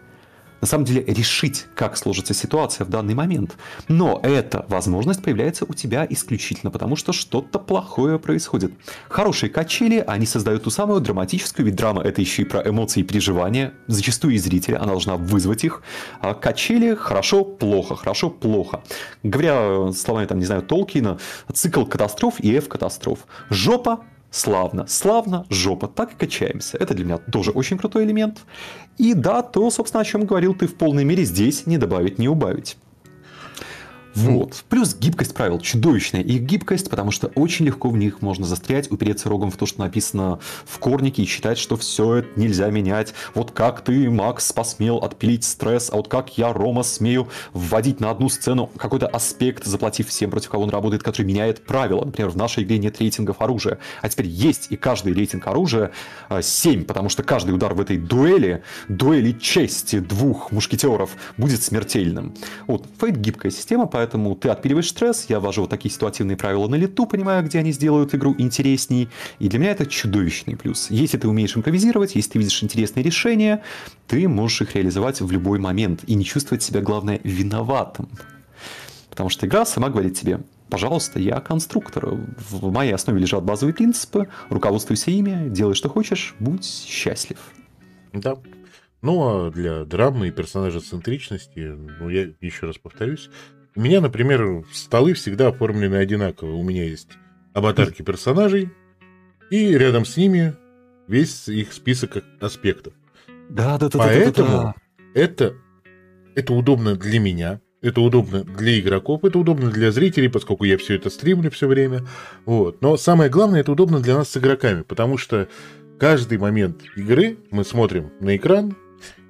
на самом деле решить, как сложится ситуация в данный момент. Но эта возможность появляется у тебя исключительно потому, что что-то плохое происходит. Хорошие качели, они создают ту самую драматическую, ведь драма это еще и про эмоции и переживания, зачастую и зрителя, она должна вызвать их. А качели хорошо, плохо, хорошо, плохо. Говоря словами, там, не знаю, Толкина, цикл катастроф и F-катастроф. Жопа, славно, славно, жопа, так и качаемся. Это для меня тоже очень крутой элемент. И да, то, собственно, о чем говорил ты в полной мере здесь, не добавить, не убавить. Вот. Плюс гибкость правил чудовищная. Их гибкость, потому что очень легко в них можно застрять, упереться рогом в то, что написано в корнике и считать, что все это нельзя менять. Вот как ты, Макс, посмел отпилить стресс, а вот как я, Рома, смею вводить на одну сцену какой-то аспект, заплатив всем, против кого он работает, который меняет правила. Например, в нашей игре нет рейтингов оружия. А теперь есть и каждый рейтинг оружия 7, а, потому что каждый удар в этой дуэли, дуэли чести двух мушкетеров будет смертельным. Вот, Фейт гибкая система, поэтому поэтому ты отпиливаешь стресс, я ввожу вот такие ситуативные правила на лету, понимая, где они сделают игру интересней, и для меня это чудовищный плюс. Если ты умеешь импровизировать, если ты видишь интересные решения, ты можешь их реализовать в любой момент и не чувствовать себя, главное, виноватым. Потому что игра сама говорит тебе, пожалуйста, я конструктор. В моей основе лежат базовые принципы, руководствуйся ими, делай, что хочешь, будь счастлив. Да. Ну, а для драмы и персонажа центричности, ну, я еще раз повторюсь, у меня, например, столы всегда оформлены одинаково. У меня есть аватарки персонажей, и рядом с ними весь их список аспектов. Да, да, да. Поэтому да, да, да. это это удобно для меня, это удобно для игроков, это удобно для зрителей, поскольку я все это стримлю все время. Вот. Но самое главное, это удобно для нас с игроками, потому что каждый момент игры мы смотрим на экран,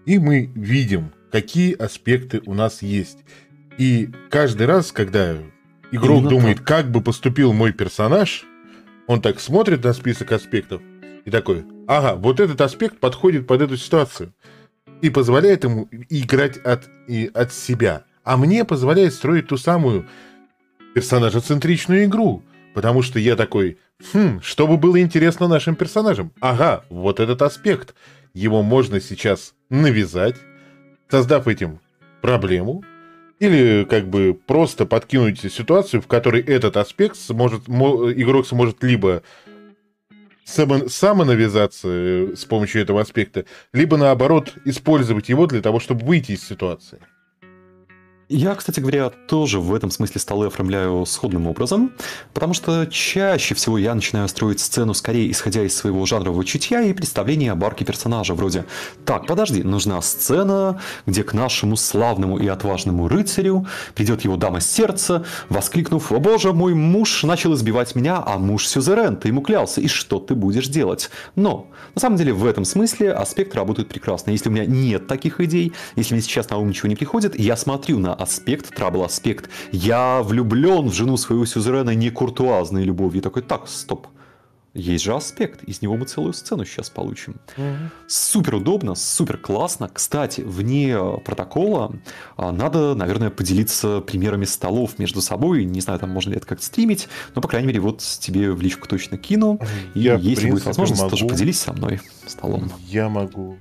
и мы видим, какие аспекты у нас есть. И каждый раз, когда игрок Именно думает, так. как бы поступил мой персонаж, он так смотрит на список аспектов и такой, ага, вот этот аспект подходит под эту ситуацию. И позволяет ему играть от, и, от себя. А мне позволяет строить ту самую персонажа-центричную игру. Потому что я такой, хм, что бы было интересно нашим персонажам? Ага, вот этот аспект. Его можно сейчас навязать, создав этим проблему, или как бы просто подкинуть ситуацию, в которой этот аспект сможет, игрок сможет либо само, самонавязаться э, с помощью этого аспекта, либо наоборот использовать его для того, чтобы выйти из ситуации. Я, кстати говоря, тоже в этом смысле столы оформляю сходным образом, потому что чаще всего я начинаю строить сцену скорее исходя из своего жанрового чутья и представления об арке персонажа, вроде «Так, подожди, нужна сцена, где к нашему славному и отважному рыцарю придет его дама сердца, воскликнув «О боже, мой муж начал избивать меня, а муж сюзерен, ты ему клялся, и что ты будешь делать?» Но, на самом деле, в этом смысле аспект работает прекрасно. Если у меня нет таких идей, если мне сейчас на ум ничего не приходит, я смотрю на аспект, трабл аспект. Я влюблен в жену своего сюзерена не куртуазной любовью. И такой, так, стоп. Есть же аспект, из него мы целую сцену сейчас получим. Угу. Супер удобно, супер классно. Кстати, вне протокола а, надо, наверное, поделиться примерами столов между собой. Не знаю, там можно ли это как-то стримить, но, по крайней мере, вот тебе в личку точно кину. Я, и если будет возможность, могу... тоже поделись со мной столом. Я могу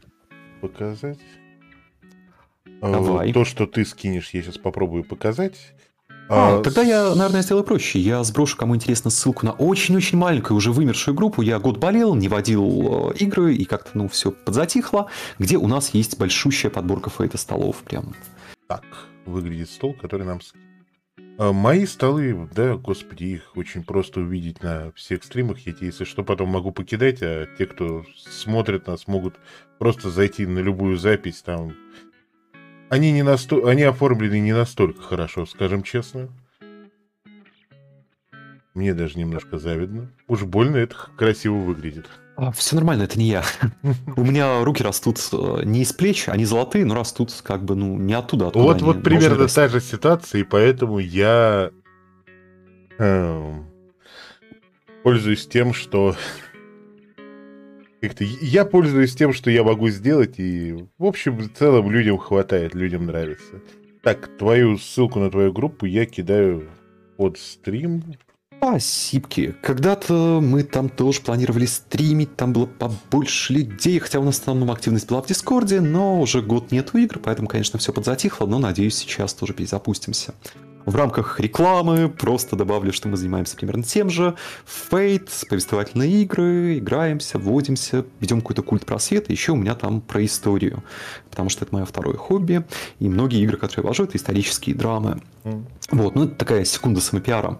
показать. Давай. То, что ты скинешь, я сейчас попробую показать. А, а, тогда я, наверное, сделаю проще. Я сброшу, кому интересно, ссылку на очень-очень маленькую, уже вымершую группу. Я год болел, не водил э, игры, и как-то, ну, все подзатихло, где у нас есть большущая подборка фейта столов прям. Так выглядит стол, который нам... А, мои столы, да, господи, их очень просто увидеть на всех стримах. Я тебе, если что, потом могу покидать, а те, кто смотрит нас, могут просто зайти на любую запись, там они, не насто... они оформлены не настолько хорошо, скажем честно. Мне даже немножко завидно. Уж больно это красиво выглядит. А, все нормально, это не я. У меня руки растут э, не из плеч, они золотые, но растут как бы ну не оттуда. оттуда вот вот примерно та же ситуация, и поэтому я эм, пользуюсь тем, что как-то я пользуюсь тем, что я могу сделать, и в общем в целом людям хватает, людям нравится. Так, твою ссылку на твою группу я кидаю под стрим. Спасибо. Когда-то мы там тоже планировали стримить, там было побольше людей, хотя у нас в основном активность была в Дискорде, но уже год нету игр, поэтому, конечно, все подзатихло, но надеюсь, сейчас тоже перезапустимся. В рамках рекламы просто добавлю, что мы занимаемся примерно тем же. Фейт, повествовательные игры, играемся, вводимся, ведем какой-то культ просвета. Еще у меня там про историю, потому что это мое второе хобби. И многие игры, которые я вожу, это исторические драмы. Mm. Вот, ну это такая секунда самопиара.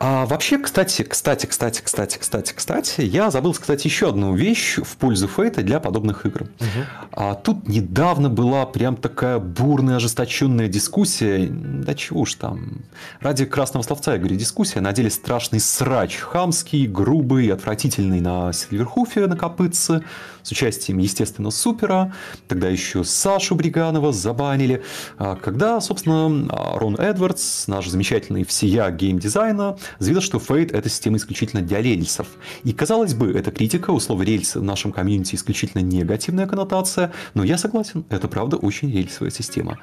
А вообще, кстати, кстати, кстати, кстати, кстати, кстати, я забыл сказать еще одну вещь в пользу Фейта для подобных игр. Угу. А, тут недавно была прям такая бурная, ожесточенная дискуссия, да чего уж там, ради красного словца я говорю, дискуссия, на деле страшный срач, хамский, грубый, отвратительный на Сильверхуфе на копытце, с участием, естественно, Супера, тогда еще Сашу Бриганова забанили, а, когда, собственно, Рон Эдвардс, наш замечательный всея геймдизайна, заявил, что Fate — это система исключительно для рельсов. И, казалось бы, эта критика, у слова рельсы в нашем комьюнити исключительно негативная коннотация, но я согласен, это правда очень рельсовая система.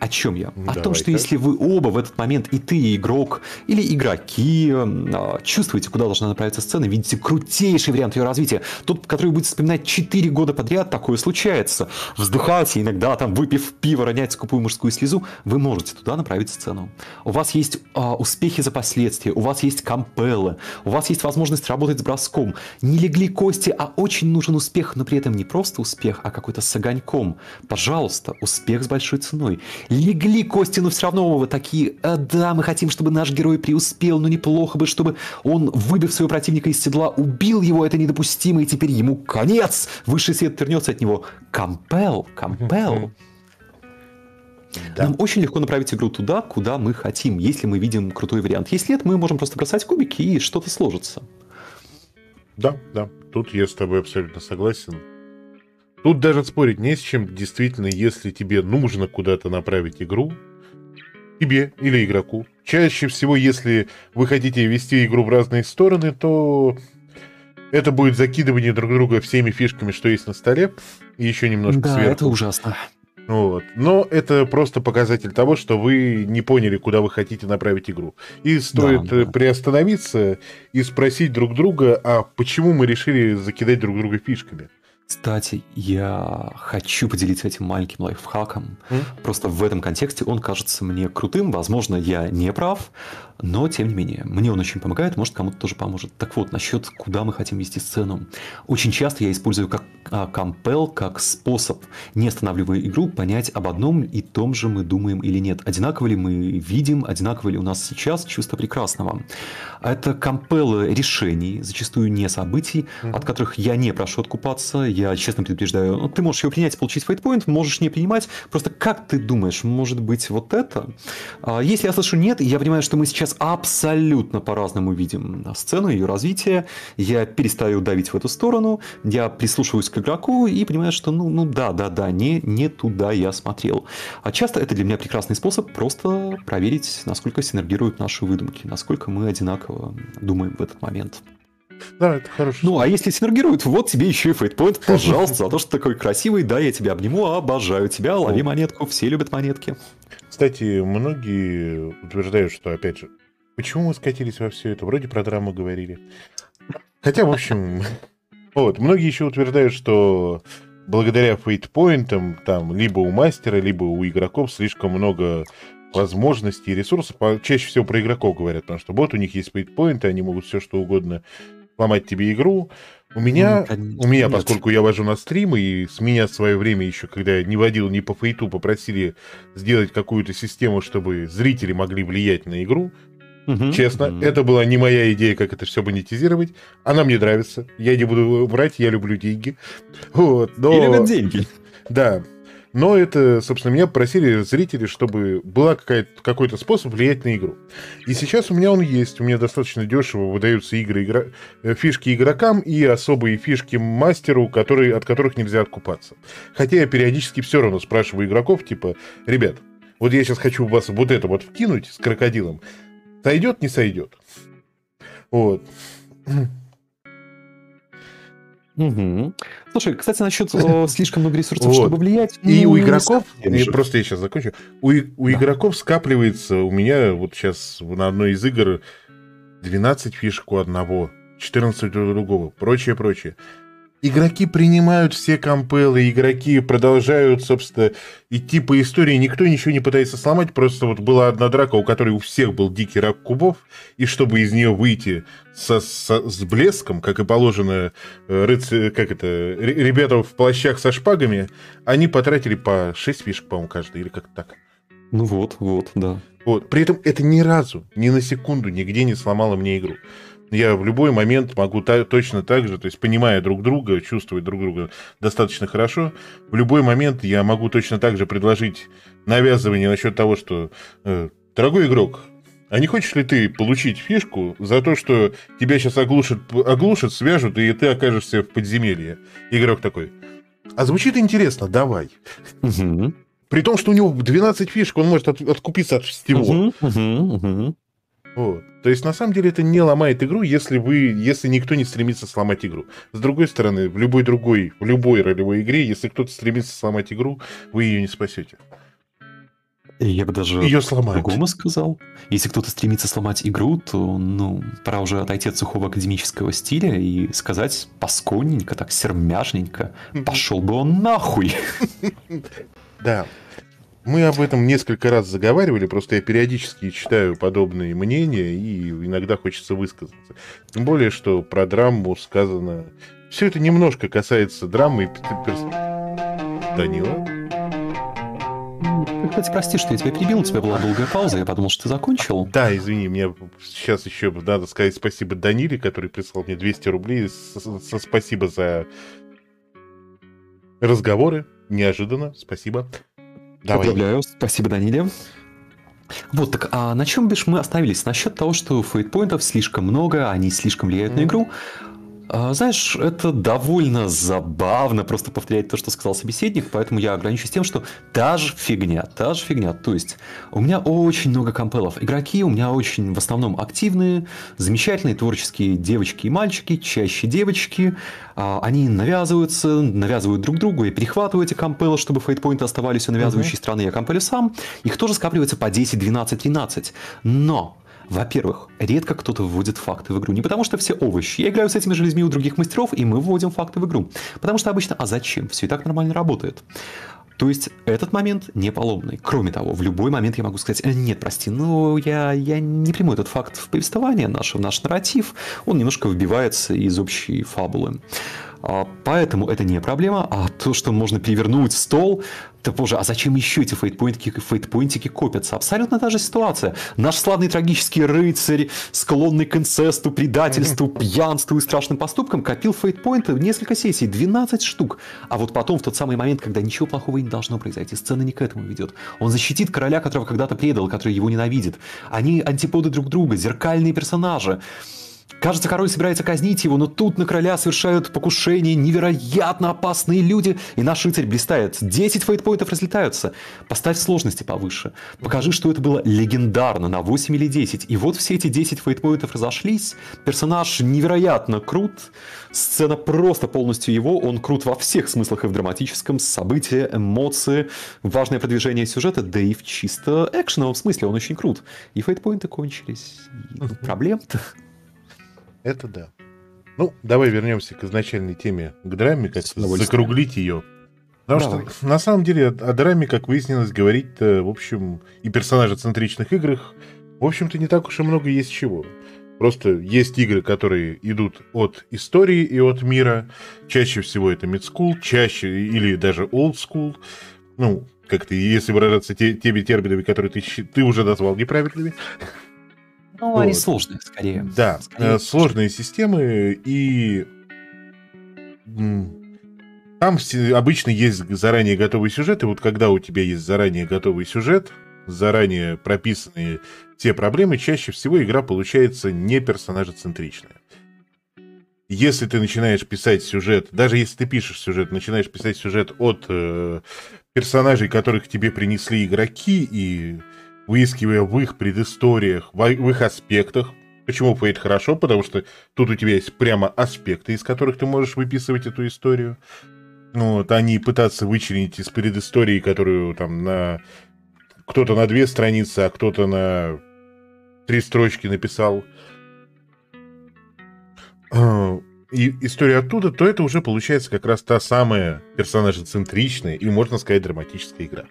О чем я? Давай, о том, что если вы оба в этот момент, и ты, и игрок, или игроки, а, чувствуете, куда должна направиться сцена, видите крутейший вариант ее развития, тот, который вы будете вспоминать 4 года подряд, такое случается. Вздыхаете иногда, там, выпив пиво, ронять скупую мужскую слезу, вы можете туда направить сцену. У вас есть а, успехи за последствия, у вас есть кампеллы, у вас есть возможность работать с броском. Не легли кости, а очень нужен успех, но при этом не просто успех, а какой-то с огоньком. Пожалуйста, успех с большой ценой легли кости, но все равно вы такие, а, да, мы хотим, чтобы наш герой преуспел, но неплохо бы, чтобы он, выбив своего противника из седла, убил его, это недопустимо, и теперь ему конец, высший свет вернется от него. Компел, компел. Да. Нам очень легко направить игру туда, куда мы хотим, если мы видим крутой вариант. Если нет, мы можем просто бросать кубики, и что-то сложится. Да, да, тут я с тобой абсолютно согласен. Тут даже спорить не с чем. Действительно, если тебе нужно куда-то направить игру, тебе или игроку. Чаще всего, если вы хотите вести игру в разные стороны, то это будет закидывание друг друга всеми фишками, что есть на столе, и еще немножко да, сверху. это ужасно. Вот. Но это просто показатель того, что вы не поняли, куда вы хотите направить игру. И стоит да, да. приостановиться и спросить друг друга, а почему мы решили закидать друг друга фишками. Кстати, я хочу поделиться этим маленьким лайфхаком. Mm? Просто в этом контексте он кажется мне крутым. Возможно, я не прав, но тем не менее, мне он очень помогает, может кому-то тоже поможет. Так вот, насчет куда мы хотим вести сцену. Очень часто я использую как а, compel, как способ, не останавливая игру, понять об одном и том же мы думаем или нет. Одинаково ли мы видим, одинаково ли у нас сейчас чувство прекрасного. Это compel решений, зачастую не событий, mm-hmm. от которых я не прошу откупаться. Я честно предупреждаю, ну, ты можешь его принять, получить фейтпоинт, можешь не принимать. Просто как ты думаешь, может быть вот это? А, если я слышу нет, я понимаю, что мы сейчас сейчас абсолютно по-разному видим сцену, ее развитие. Я перестаю давить в эту сторону, я прислушиваюсь к игроку и понимаю, что ну, ну да, да, да, не, не туда я смотрел. А часто это для меня прекрасный способ просто проверить, насколько синергируют наши выдумки, насколько мы одинаково думаем в этот момент. Да, это хорошо. Ну, а если синергируют, вот тебе еще и фейтпоинт, пожалуйста, за то, что такой красивый, да, я тебя обниму, обожаю тебя, лови монетку, все любят монетки. Кстати, многие утверждают, что, опять же, почему мы скатились во все это? Вроде про драму говорили. Хотя, в общем, вот, многие еще утверждают, что благодаря фейтпоинтам, там, либо у мастера, либо у игроков слишком много возможностей и ресурсов. Чаще всего про игроков говорят, потому что вот у них есть фейтпоинты, они могут все что угодно ломать тебе игру. У меня, ну, у меня, поскольку я вожу на стримы, и с меня в свое время еще, когда я не водил ни по фейту, попросили сделать какую-то систему, чтобы зрители могли влиять на игру. Угу, Честно, угу. это была не моя идея, как это все монетизировать. Она мне нравится. Я не буду врать, я люблю деньги. Вот, но... И любят деньги. Да, но это, собственно, меня просили зрители, чтобы была какой-то способ влиять на игру. И сейчас у меня он есть. У меня достаточно дешево выдаются игры, игра, э, фишки игрокам и особые фишки мастеру, которые, от которых нельзя откупаться. Хотя я периодически все равно спрашиваю игроков, типа, ребят, вот я сейчас хочу вас вот это вот вкинуть с крокодилом. Сойдет, не сойдет? Вот. Угу. Слушай, кстати, насчет о, слишком много ресурсов, вот. чтобы влиять. И ну, у игроков, и просто я сейчас закончу, у, у да. игроков скапливается, у меня вот сейчас на одной из игр 12 фишек у одного, 14 у другого, прочее, прочее игроки принимают все компелы, игроки продолжают, собственно, идти по истории, никто ничего не пытается сломать, просто вот была одна драка, у которой у всех был дикий рак кубов, и чтобы из нее выйти со, со, с блеском, как и положено э, рыцарь, как это, ребята в плащах со шпагами, они потратили по 6 фишек, по-моему, каждый, или как-то так. Ну вот, вот, да. Вот. При этом это ни разу, ни на секунду, нигде не сломало мне игру. Я в любой момент могу та- точно так же, то есть понимая друг друга, чувствовать друг друга достаточно хорошо, в любой момент я могу точно так же предложить навязывание насчет того, что э, дорогой игрок, а не хочешь ли ты получить фишку за то, что тебя сейчас оглушат, оглушат, свяжут, и ты окажешься в подземелье? Игрок такой. А звучит интересно, давай. Угу. При том, что у него 12 фишек, он может от- откупиться от всего. Угу, угу, угу. Вот. То есть, на самом деле, это не ломает игру, если вы, если никто не стремится сломать игру. С другой стороны, в любой другой, в любой ролевой игре, если кто-то стремится сломать игру, вы ее не спасете. Я бы даже Ее сломают. по-другому сказал. Если кто-то стремится сломать игру, то, ну, пора уже отойти от сухого академического стиля и сказать посконненько, так сермяжненько, пошел бы он нахуй. Да. Мы об этом несколько раз заговаривали, просто я периодически читаю подобные мнения, и иногда хочется высказаться. Тем более, что про драму сказано... Все это немножко касается драмы и пер- перс- Данила? Ты, Кстати, прости, что я тебя перебил, у тебя была долгая пауза, я подумал, что ты закончил. Да, извини, мне сейчас еще надо сказать спасибо Даниле, который прислал мне 200 рублей. Со спасибо за разговоры. Неожиданно. Спасибо. Давай. Поздравляю, спасибо, Даниле. Вот, так а на чем бишь мы остановились? Насчет того, что фейтпоинтов слишком много, они слишком влияют на Мгм. игру. А, знаешь, это довольно забавно просто повторять то, что сказал собеседник, поэтому я ограничусь тем, что та же фигня, та же фигня. То есть у меня очень много компелов. Игроки у меня очень в основном активные, замечательные творческие девочки и мальчики, чаще девочки. А, Они навязываются, навязывают друг другу. Я перехватываю эти компелы, чтобы фейтпоинты оставались у навязывающей страны. Я компелю сам. Их тоже скапливается по 10, 12, 13. Но во-первых, редко кто-то вводит факты в игру. Не потому что все овощи. Я играю с этими же людьми у других мастеров, и мы вводим факты в игру. Потому что обычно, а зачем? Все и так нормально работает. То есть этот момент не поломный. Кроме того, в любой момент я могу сказать, «Э, нет, прости, но я, я не приму этот факт в повествование наше, в наш нарратив. Он немножко выбивается из общей фабулы. А, Поэтому это не проблема, а то, что можно перевернуть стол, да боже, а зачем еще эти фейтпоинтики, фейтпоинтики копятся? Абсолютно та же ситуация. Наш славный трагический рыцарь, склонный к инцесту, предательству, пьянству и страшным поступкам, копил фейтпоинты в несколько сессий, 12 штук. А вот потом, в тот самый момент, когда ничего плохого не должно произойти, сцена не к этому ведет. Он защитит короля, которого когда-то предал, который его ненавидит. Они антиподы друг друга, зеркальные персонажи. Кажется, король собирается казнить его, но тут на короля совершают покушение невероятно опасные люди, и наш рыцарь блистает. 10 фейтпоинтов разлетаются. Поставь сложности повыше. Покажи, что это было легендарно на 8 или 10. И вот все эти 10 фейтпоинтов разошлись. Персонаж невероятно крут. Сцена просто полностью его. Он крут во всех смыслах и в драматическом. События, эмоции, важное продвижение сюжета, да и в чисто экшеновом смысле он очень крут. И фейтпоинты кончились. И проблем-то. Это да. Ну, давай вернемся к изначальной теме, к драме, как закруглить ее. Потому Давай. что на самом деле о, о драме, как выяснилось, говорить в общем, и персонажа-центричных играх, в общем-то, не так уж и много есть чего. Просто есть игры, которые идут от истории и от мира. Чаще всего это мидскул, чаще или даже олдскул. Ну, как-то, если выражаться те- теми терминами, которые ты, ты уже назвал неправильными. Ну, они Вот. сложные, скорее. Да, Скорее э, сложные системы, и там обычно есть заранее готовый сюжет, и вот когда у тебя есть заранее готовый сюжет, заранее прописанные те проблемы, чаще всего игра получается не персонажецентричная. Если ты начинаешь писать сюжет, даже если ты пишешь сюжет, начинаешь писать сюжет от э, персонажей, которых тебе принесли игроки, и выискивая в их предысториях, в, их аспектах, Почему Фейт хорошо? Потому что тут у тебя есть прямо аспекты, из которых ты можешь выписывать эту историю. Ну Вот, они пытаться вычленить из предыстории, которую там на... Кто-то на две страницы, а кто-то на три строчки написал. А, И история оттуда, то это уже получается как раз та самая персонажецентричная и, можно сказать, драматическая игра.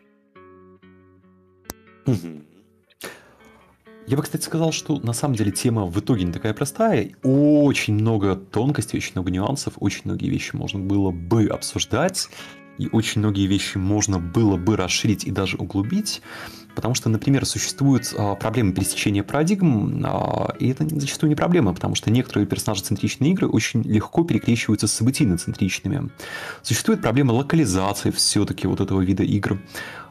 Я бы, кстати, сказал, что на самом деле тема в итоге не такая простая. Очень много тонкостей, очень много нюансов, очень многие вещи можно было бы обсуждать. и очень многие вещи можно было бы расширить и даже углубить, потому что, например, существуют а, проблемы пересечения парадигм, а, и это зачастую не проблема, потому что некоторые персонажи-центричные игры очень легко перекрещиваются с событийно-центричными. Существует проблема локализации все-таки вот этого вида игр.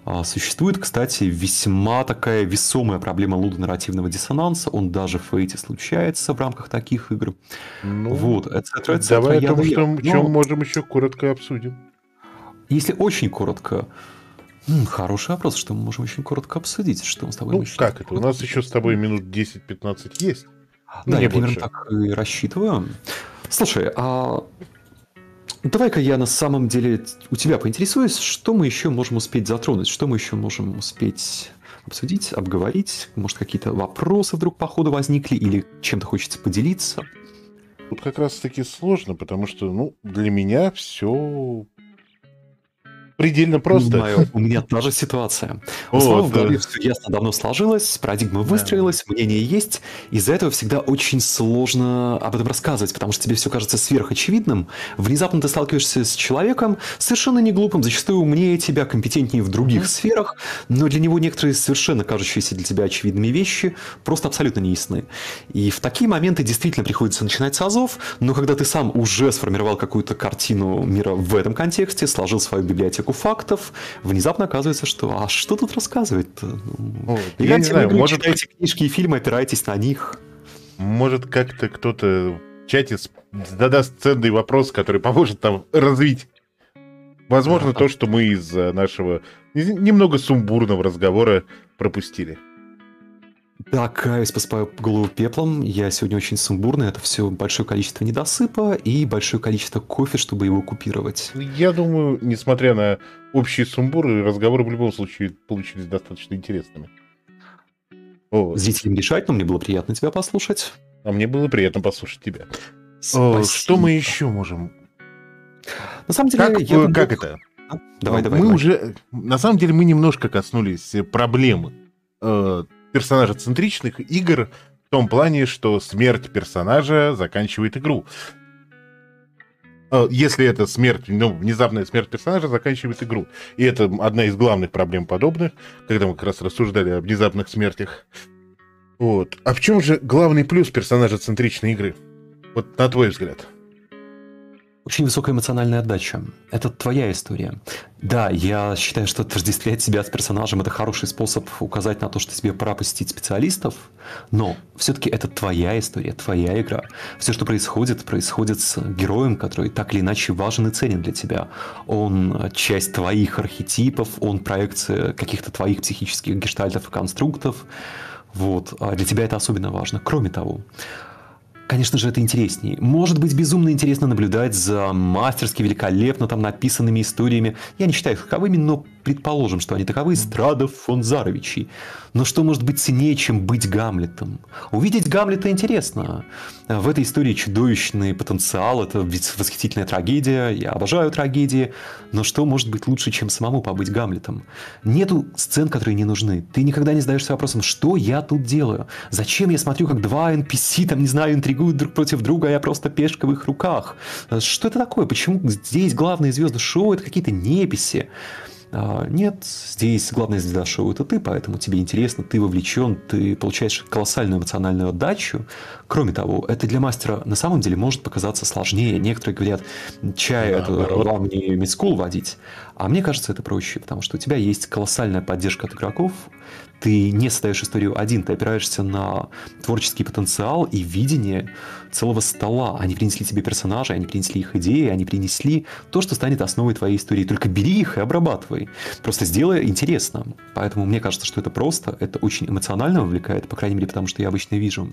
А, существует, кстати, весьма такая весомая проблема лудонарративного диссонанса. Он даже в Фейте случается в рамках таких игр. Ну, вот, etc. etc. Давай Я о том, что, но чем можем еще коротко обсудим. Если очень коротко, м, хороший вопрос, что мы можем очень коротко обсудить, что мы с тобой Ну, как это? У нас еще с тобой минут 10-15 есть. Да, не я примерно больше. так и рассчитываю. Слушай, а давай-ка я на самом деле у тебя поинтересуюсь, что мы еще можем успеть затронуть, что мы еще можем успеть обсудить, обговорить, может какие-то вопросы вдруг по ходу возникли или чем-то хочется поделиться. Тут как раз таки сложно, потому что, ну, для меня все предельно просто. Понимаю, у меня та же ситуация. В Вот, основном в да. голове все ясно давно сложилось, парадигма выстроилась, мнение есть. Из-за этого всегда очень сложно об этом рассказывать, потому что тебе все кажется сверхочевидным. Внезапно ты сталкиваешься с человеком совершенно не глупым, зачастую умнее тебя, компетентнее в других Мгм. сферах, но для него некоторые совершенно кажущиеся для тебя очевидными вещи просто абсолютно неясны. И в такие моменты действительно приходится начинать с азов, но когда ты сам уже сформировал какую-то картину мира в этом контексте, сложил свою библиотеку фактов, внезапно оказывается, что а что тут рассказывать-то? Ну, я не знаю, игры, может, читайте книжки и фильмы, опирайтесь на них. может как-то кто-то в чате задаст ценный вопрос, который поможет нам развить. Возможно, Да. то, что мы из э, нашего не- немного сумбурного разговора пропустили. Да, каюсь, поспаю голову пеплом. Я сегодня очень сумбурный. Это все большое количество недосыпа и большое количество кофе, чтобы его купировать. Я думаю, несмотря на общие сумбуры, разговоры в любом случае получились достаточно интересными. Вот. Зрителям решать, но мне было приятно тебя послушать. А мне было приятно послушать тебя. Спасибо. Что мы еще можем? На самом деле, Как, я э, бы как это? А? Давай, Э, давай. Мы давай. уже, на самом деле, мы немножко коснулись э, проблемы э, персонажа-центричных игр в том плане, что смерть персонажа заканчивает игру. Э, Если это смерть, ну, внезапная смерть персонажа заканчивает игру. И это одна из главных проблем подобных, когда мы как раз рассуждали о внезапных смертях. Вот. А в чем же главный плюс персонажа-центричной игры? Вот на твой взгляд. Очень высокая эмоциональная отдача. Это твоя история. Да, я считаю, что отождествлять себя с персонажем это хороший способ указать на то, что тебе пора посетить специалистов, но все-таки это твоя история, твоя игра. Все, что происходит, происходит с героем, который так или иначе важен и ценен для тебя. Он часть твоих архетипов, он проекция каких-то твоих психических гештальтов и конструктов. Вот. А для тебя это особенно важно. Кроме того, Конечно же, это интереснее. Может быть, безумно интересно наблюдать за мастерски великолепно там написанными историями. Я не считаю их таковыми, но предположим, что они таковы Страдов фон Заровичей. Но что может быть ценнее, чем быть Гамлетом? Увидеть Гамлета интересно. В этой истории чудовищный потенциал, это ведь восхитительная трагедия, я обожаю трагедии, но что может быть лучше, чем самому побыть Гамлетом? Нету сцен, которые не нужны. Ты никогда не задаешься вопросом, что я тут делаю? Зачем я смотрю, как два NPC, там, не знаю, интригуют друг против друга, а я просто пешка в их руках? Что это такое? Почему здесь главные звезды шоу это какие-то неписи? А, Нет, здесь главная звезда шоу это ты, поэтому тебе интересно, ты вовлечен, ты получаешь колоссальную эмоциональную отдачу. Кроме того, это для мастера на самом деле может показаться сложнее. Некоторые говорят, чай это Наоборот. вам не мискул водить. А мне кажется, это проще, потому что у тебя есть колоссальная поддержка от игроков, ты не создаешь историю один, ты опираешься на творческий потенциал и видение целого стола. Они принесли тебе персонажей, они принесли их идеи, они принесли то, что станет основой твоей истории. Только бери их и обрабатывай. Просто сделай интересно. Поэтому мне кажется, что это просто, это очень эмоционально вовлекает, по крайней мере, потому что я обычно вижу.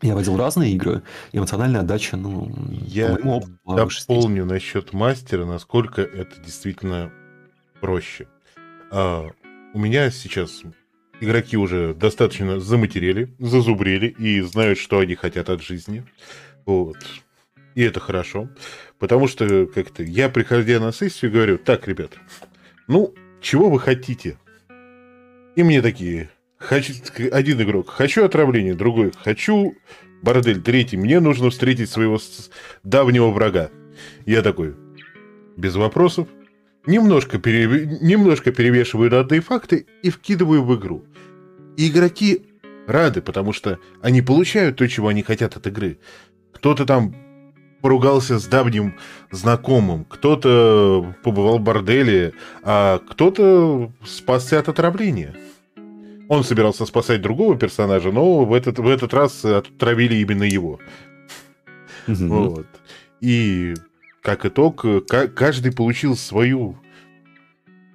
Я водил разные игры, эмоциональная отдача, ну, Я по опыту. Дополню насчет мастера, насколько это действительно проще. А, у меня сейчас игроки уже достаточно заматерели, зазубрели и знают, что они хотят от жизни. Вот. И это хорошо. Потому что как-то я, приходя на сессию, говорю, так, ребят, ну, чего вы хотите? И мне такие, хочу, один игрок, хочу отравление, другой, хочу бордель, третий, мне нужно встретить своего давнего врага. Я такой, без вопросов, немножко, пере... немножко перевешиваю данные факты и вкидываю в игру. И игроки рады, потому что они получают то, чего они хотят от игры. Кто-то там поругался с давним знакомым, кто-то побывал в борделе, а кто-то спасся от отравления. Он собирался спасать другого персонажа, но в этот, в этот раз отравили именно его. Mm-hmm. Вот. И как итог, каждый получил свою,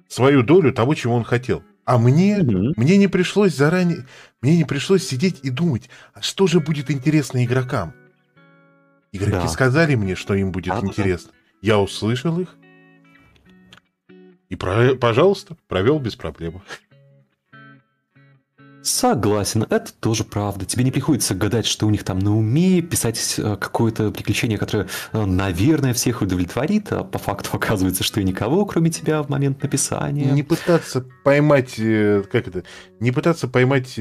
свою долю того, чего он хотел. А мне, mm-hmm. мне не пришлось заранее, мне не пришлось сидеть и думать, а что же будет интересно игрокам. Игроки да. сказали мне, что им будет а, интересно. Да. Я услышал их. И, пожалуйста, провел без проблем. Согласен, это тоже правда. Тебе не приходится гадать, что у них там на уме, писать э, какое-то приключение, которое, э, наверное, всех удовлетворит, а по факту оказывается, что и никого, кроме тебя в момент написания. Не пытаться поймать, э, как это, не пытаться поймать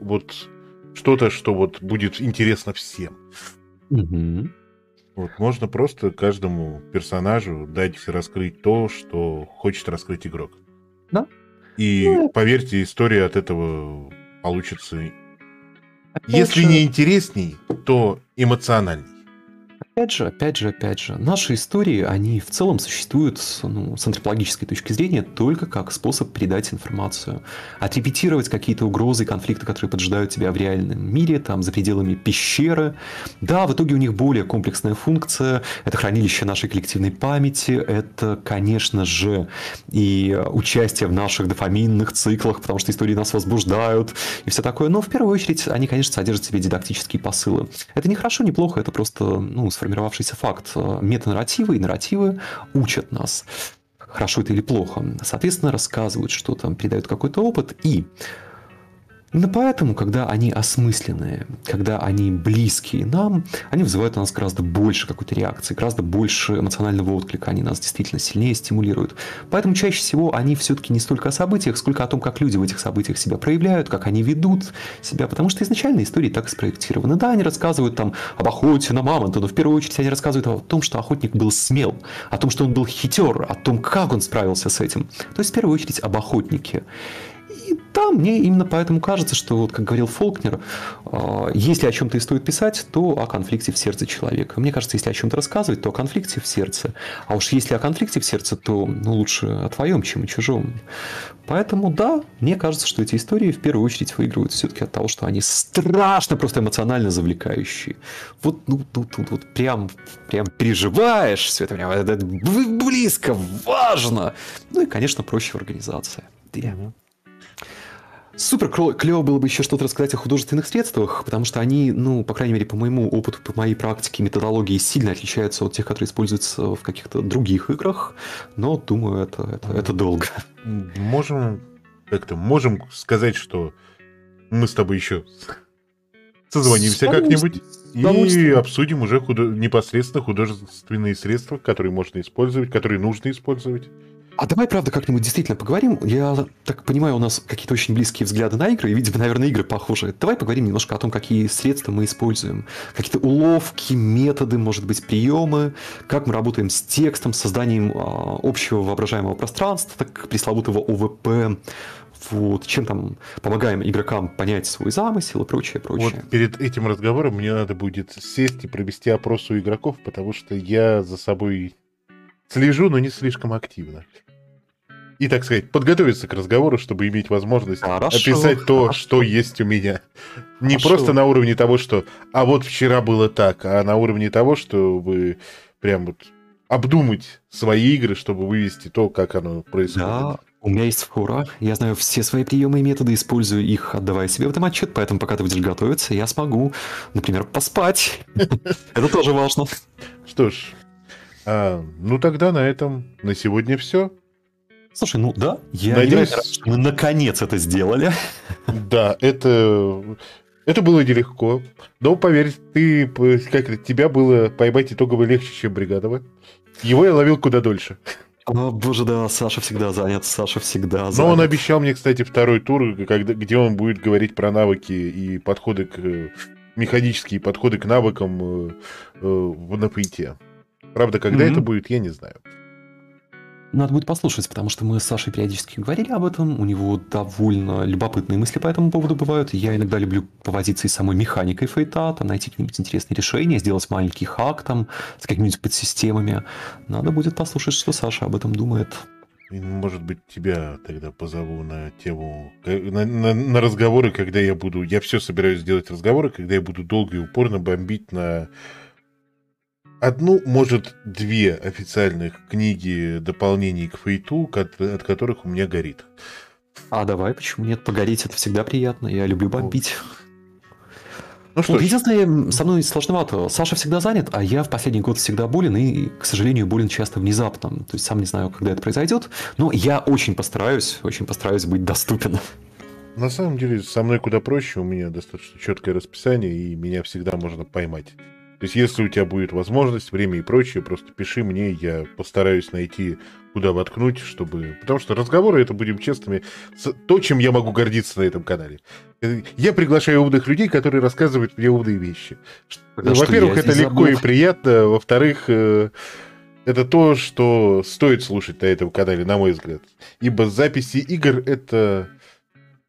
вот что-то, что вот будет интересно всем. Угу. Вот, можно просто каждому персонажу дать раскрыть то, что хочет раскрыть игрок. Да. И ну, поверьте, история от этого получится, если же... не интересней, то эмоциональней. Опять же, опять же, опять же, наши истории, они в целом существуют ну, с антропологической точки зрения только как способ передать информацию. Отрепетировать какие-то угрозы конфликты, которые поджидают тебя в реальном мире, там, за пределами пещеры. Да, в итоге у них более комплексная функция. Это хранилище нашей коллективной памяти. Это, конечно же, и участие в наших дофаминных циклах, потому что истории нас возбуждают и все такое. Но в первую очередь они, конечно, содержат в себе дидактические посылы. Это не хорошо, не плохо, это просто ну, сформировавшийся факт. Метанарративы и нарративы учат нас, хорошо это или плохо. Соответственно, рассказывают что-то, передают какой-то опыт и Именно поэтому, когда они осмысленные, когда они близкие нам, они вызывают у нас гораздо больше какой-то реакции, гораздо больше эмоционального отклика, они нас действительно сильнее стимулируют. Поэтому чаще всего они все-таки не столько о событиях, сколько о том, как люди в этих событиях себя проявляют, как они ведут себя, потому что изначально истории так спроектированы. Да, они рассказывают там об охоте на мамонта, но в первую очередь они рассказывают о том, что охотник был смел, о том, что он был хитер, о том, как он справился с этим. То есть в первую очередь об охотнике. Да, мне именно поэтому кажется, что, вот, как говорил Фолкнер, а, если о чем-то и стоит писать, то о конфликте в сердце человека. Мне кажется, если о чем-то рассказывать, то о конфликте в сердце. А уж если о конфликте в сердце, то ну, лучше о твоем, чем о чужом. Поэтому да, мне кажется, что эти истории в первую очередь выигрывают все-таки от того, что они страшно просто эмоционально завлекающие. Вот ну, тут, тут вот прям, прям переживаешь все это, прям это близко, важно. Ну и, конечно, проще в организации. Yeah. Супер клево было бы еще что-то рассказать о художественных средствах, потому что они, ну, по крайней мере, по моему опыту, по моей практике, методологии сильно отличаются от тех, которые используются в каких-то других играх, но, думаю, это, это, это долго. Можем как-то, можем сказать, что мы с тобой еще созвонимся как-нибудь и обсудим уже худо... непосредственно художественные средства, которые можно использовать, которые нужно использовать. А давай, правда, как-нибудь действительно поговорим. Я так понимаю, у нас какие-то очень близкие взгляды на игры, и, видимо, наверное, игры похожи. Давай поговорим немножко о том, какие средства мы используем. Какие-то уловки, методы, может быть, приемы, как мы работаем с текстом, созданием а, общего воображаемого пространства, так пресловутого ОВП. Вот, чем там помогаем игрокам понять свой замысел и прочее, прочее. Вот перед этим разговором мне надо будет сесть и провести опрос у игроков, потому что я за собой слежу, но не слишком активно и, так сказать, подготовиться к разговору, чтобы иметь возможность хорошо, описать то, хорошо. что есть у меня. Не хорошо. просто на уровне того, что «а вот вчера было так», а на уровне того, чтобы прям вот обдумать свои игры, чтобы вывести то, как оно происходит. Да, у меня есть фора, я знаю все свои приемы и методы, использую их, отдавая себе в этом отчет, поэтому пока ты будешь готовиться, я смогу, например, поспать. Это тоже важно. Что ж, а, ну тогда на этом на сегодня все. Слушай, ну да, я Надеюсь... рад, что мы наконец это сделали. Да, это... Это было нелегко. Но поверь, ты, как тебя было поймать итогово легче, чем Бригадова. Его я ловил куда дольше. О, боже, да, Саша всегда занят, Саша всегда занят. Но он обещал мне, кстати, второй тур, когда, где он будет говорить про навыки и подходы к... механические подходы к навыкам э, э, на. Правда, когда mm-hmm. это будет, я не знаю. надо будет послушать, потому что мы с Сашей периодически говорили об этом. У него довольно любопытные мысли по этому поводу бывают. Я иногда люблю повозиться и самой механикой фейта, там найти какие-нибудь интересные решения, сделать маленький хак там с какими-нибудь подсистемами. Надо будет послушать, что Саша об этом думает. Может быть, тебя тогда позову на тему, на, на, на разговоры, когда я буду... Я все собираюсь сделать разговоры, когда я буду долго и упорно бомбить на одну, может, две официальных книги дополнений к Фейту, от которых у меня горит. А давай, почему нет? Погореть это всегда приятно. Я люблю бомбить. Ну, что вот, единственное, со мной сложновато. Саша всегда занят, а я в последний год всегда болен, и, к сожалению, болен часто внезапно. То есть сам не знаю, когда это произойдет, но я очень постараюсь, очень постараюсь быть доступен. На самом деле, со мной куда проще, у меня достаточно четкое расписание, и меня всегда можно поймать. То есть, если у тебя будет возможность, время и прочее, просто пиши мне, я постараюсь найти, куда воткнуть, чтобы... Потому что разговоры, это, будем честными, то, чем я могу гордиться на этом канале. Я приглашаю умных людей, которые рассказывают мне умные вещи. Во-первых, это легко забыл. и приятно. Во-вторых, э, это то, что стоит слушать на этом канале, на мой взгляд. Ибо записи игр это,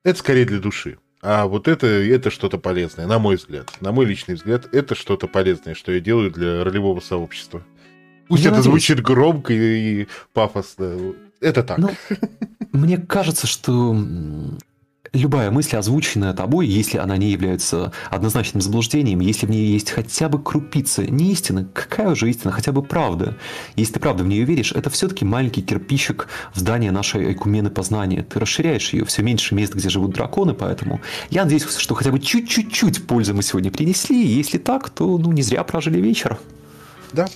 это скорее для души. А вот это, это что-то полезное, на мой взгляд. На мой личный взгляд, это что-то полезное, что я делаю для ролевого сообщества. Пусть я это надеюсь. звучит громко и, и пафосно. Это так. Ну, мне кажется, что любая мысль, озвученная тобой, если она не является однозначным заблуждением, если в ней есть хотя бы крупица не истины, какая уже истина, хотя бы правда, если ты правда в нее веришь, это все-таки маленький кирпичик в здание нашей айкумены познания. Ты расширяешь ее, все меньше мест, где живут драконы, поэтому я надеюсь, что хотя бы чуть-чуть пользы мы сегодня принесли, и если так, то ну не зря прожили вечер. Да.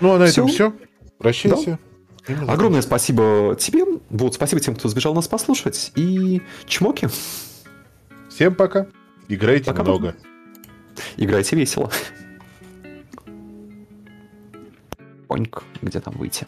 Ну а на все? этом все. Прощайся. Да. Огромное спасибо тебе. Вот, спасибо тем, кто сбежал нас послушать. И чмоки. Всем пока. Играйте пока, много. Пока. Играйте весело. Поньк, где там выйти?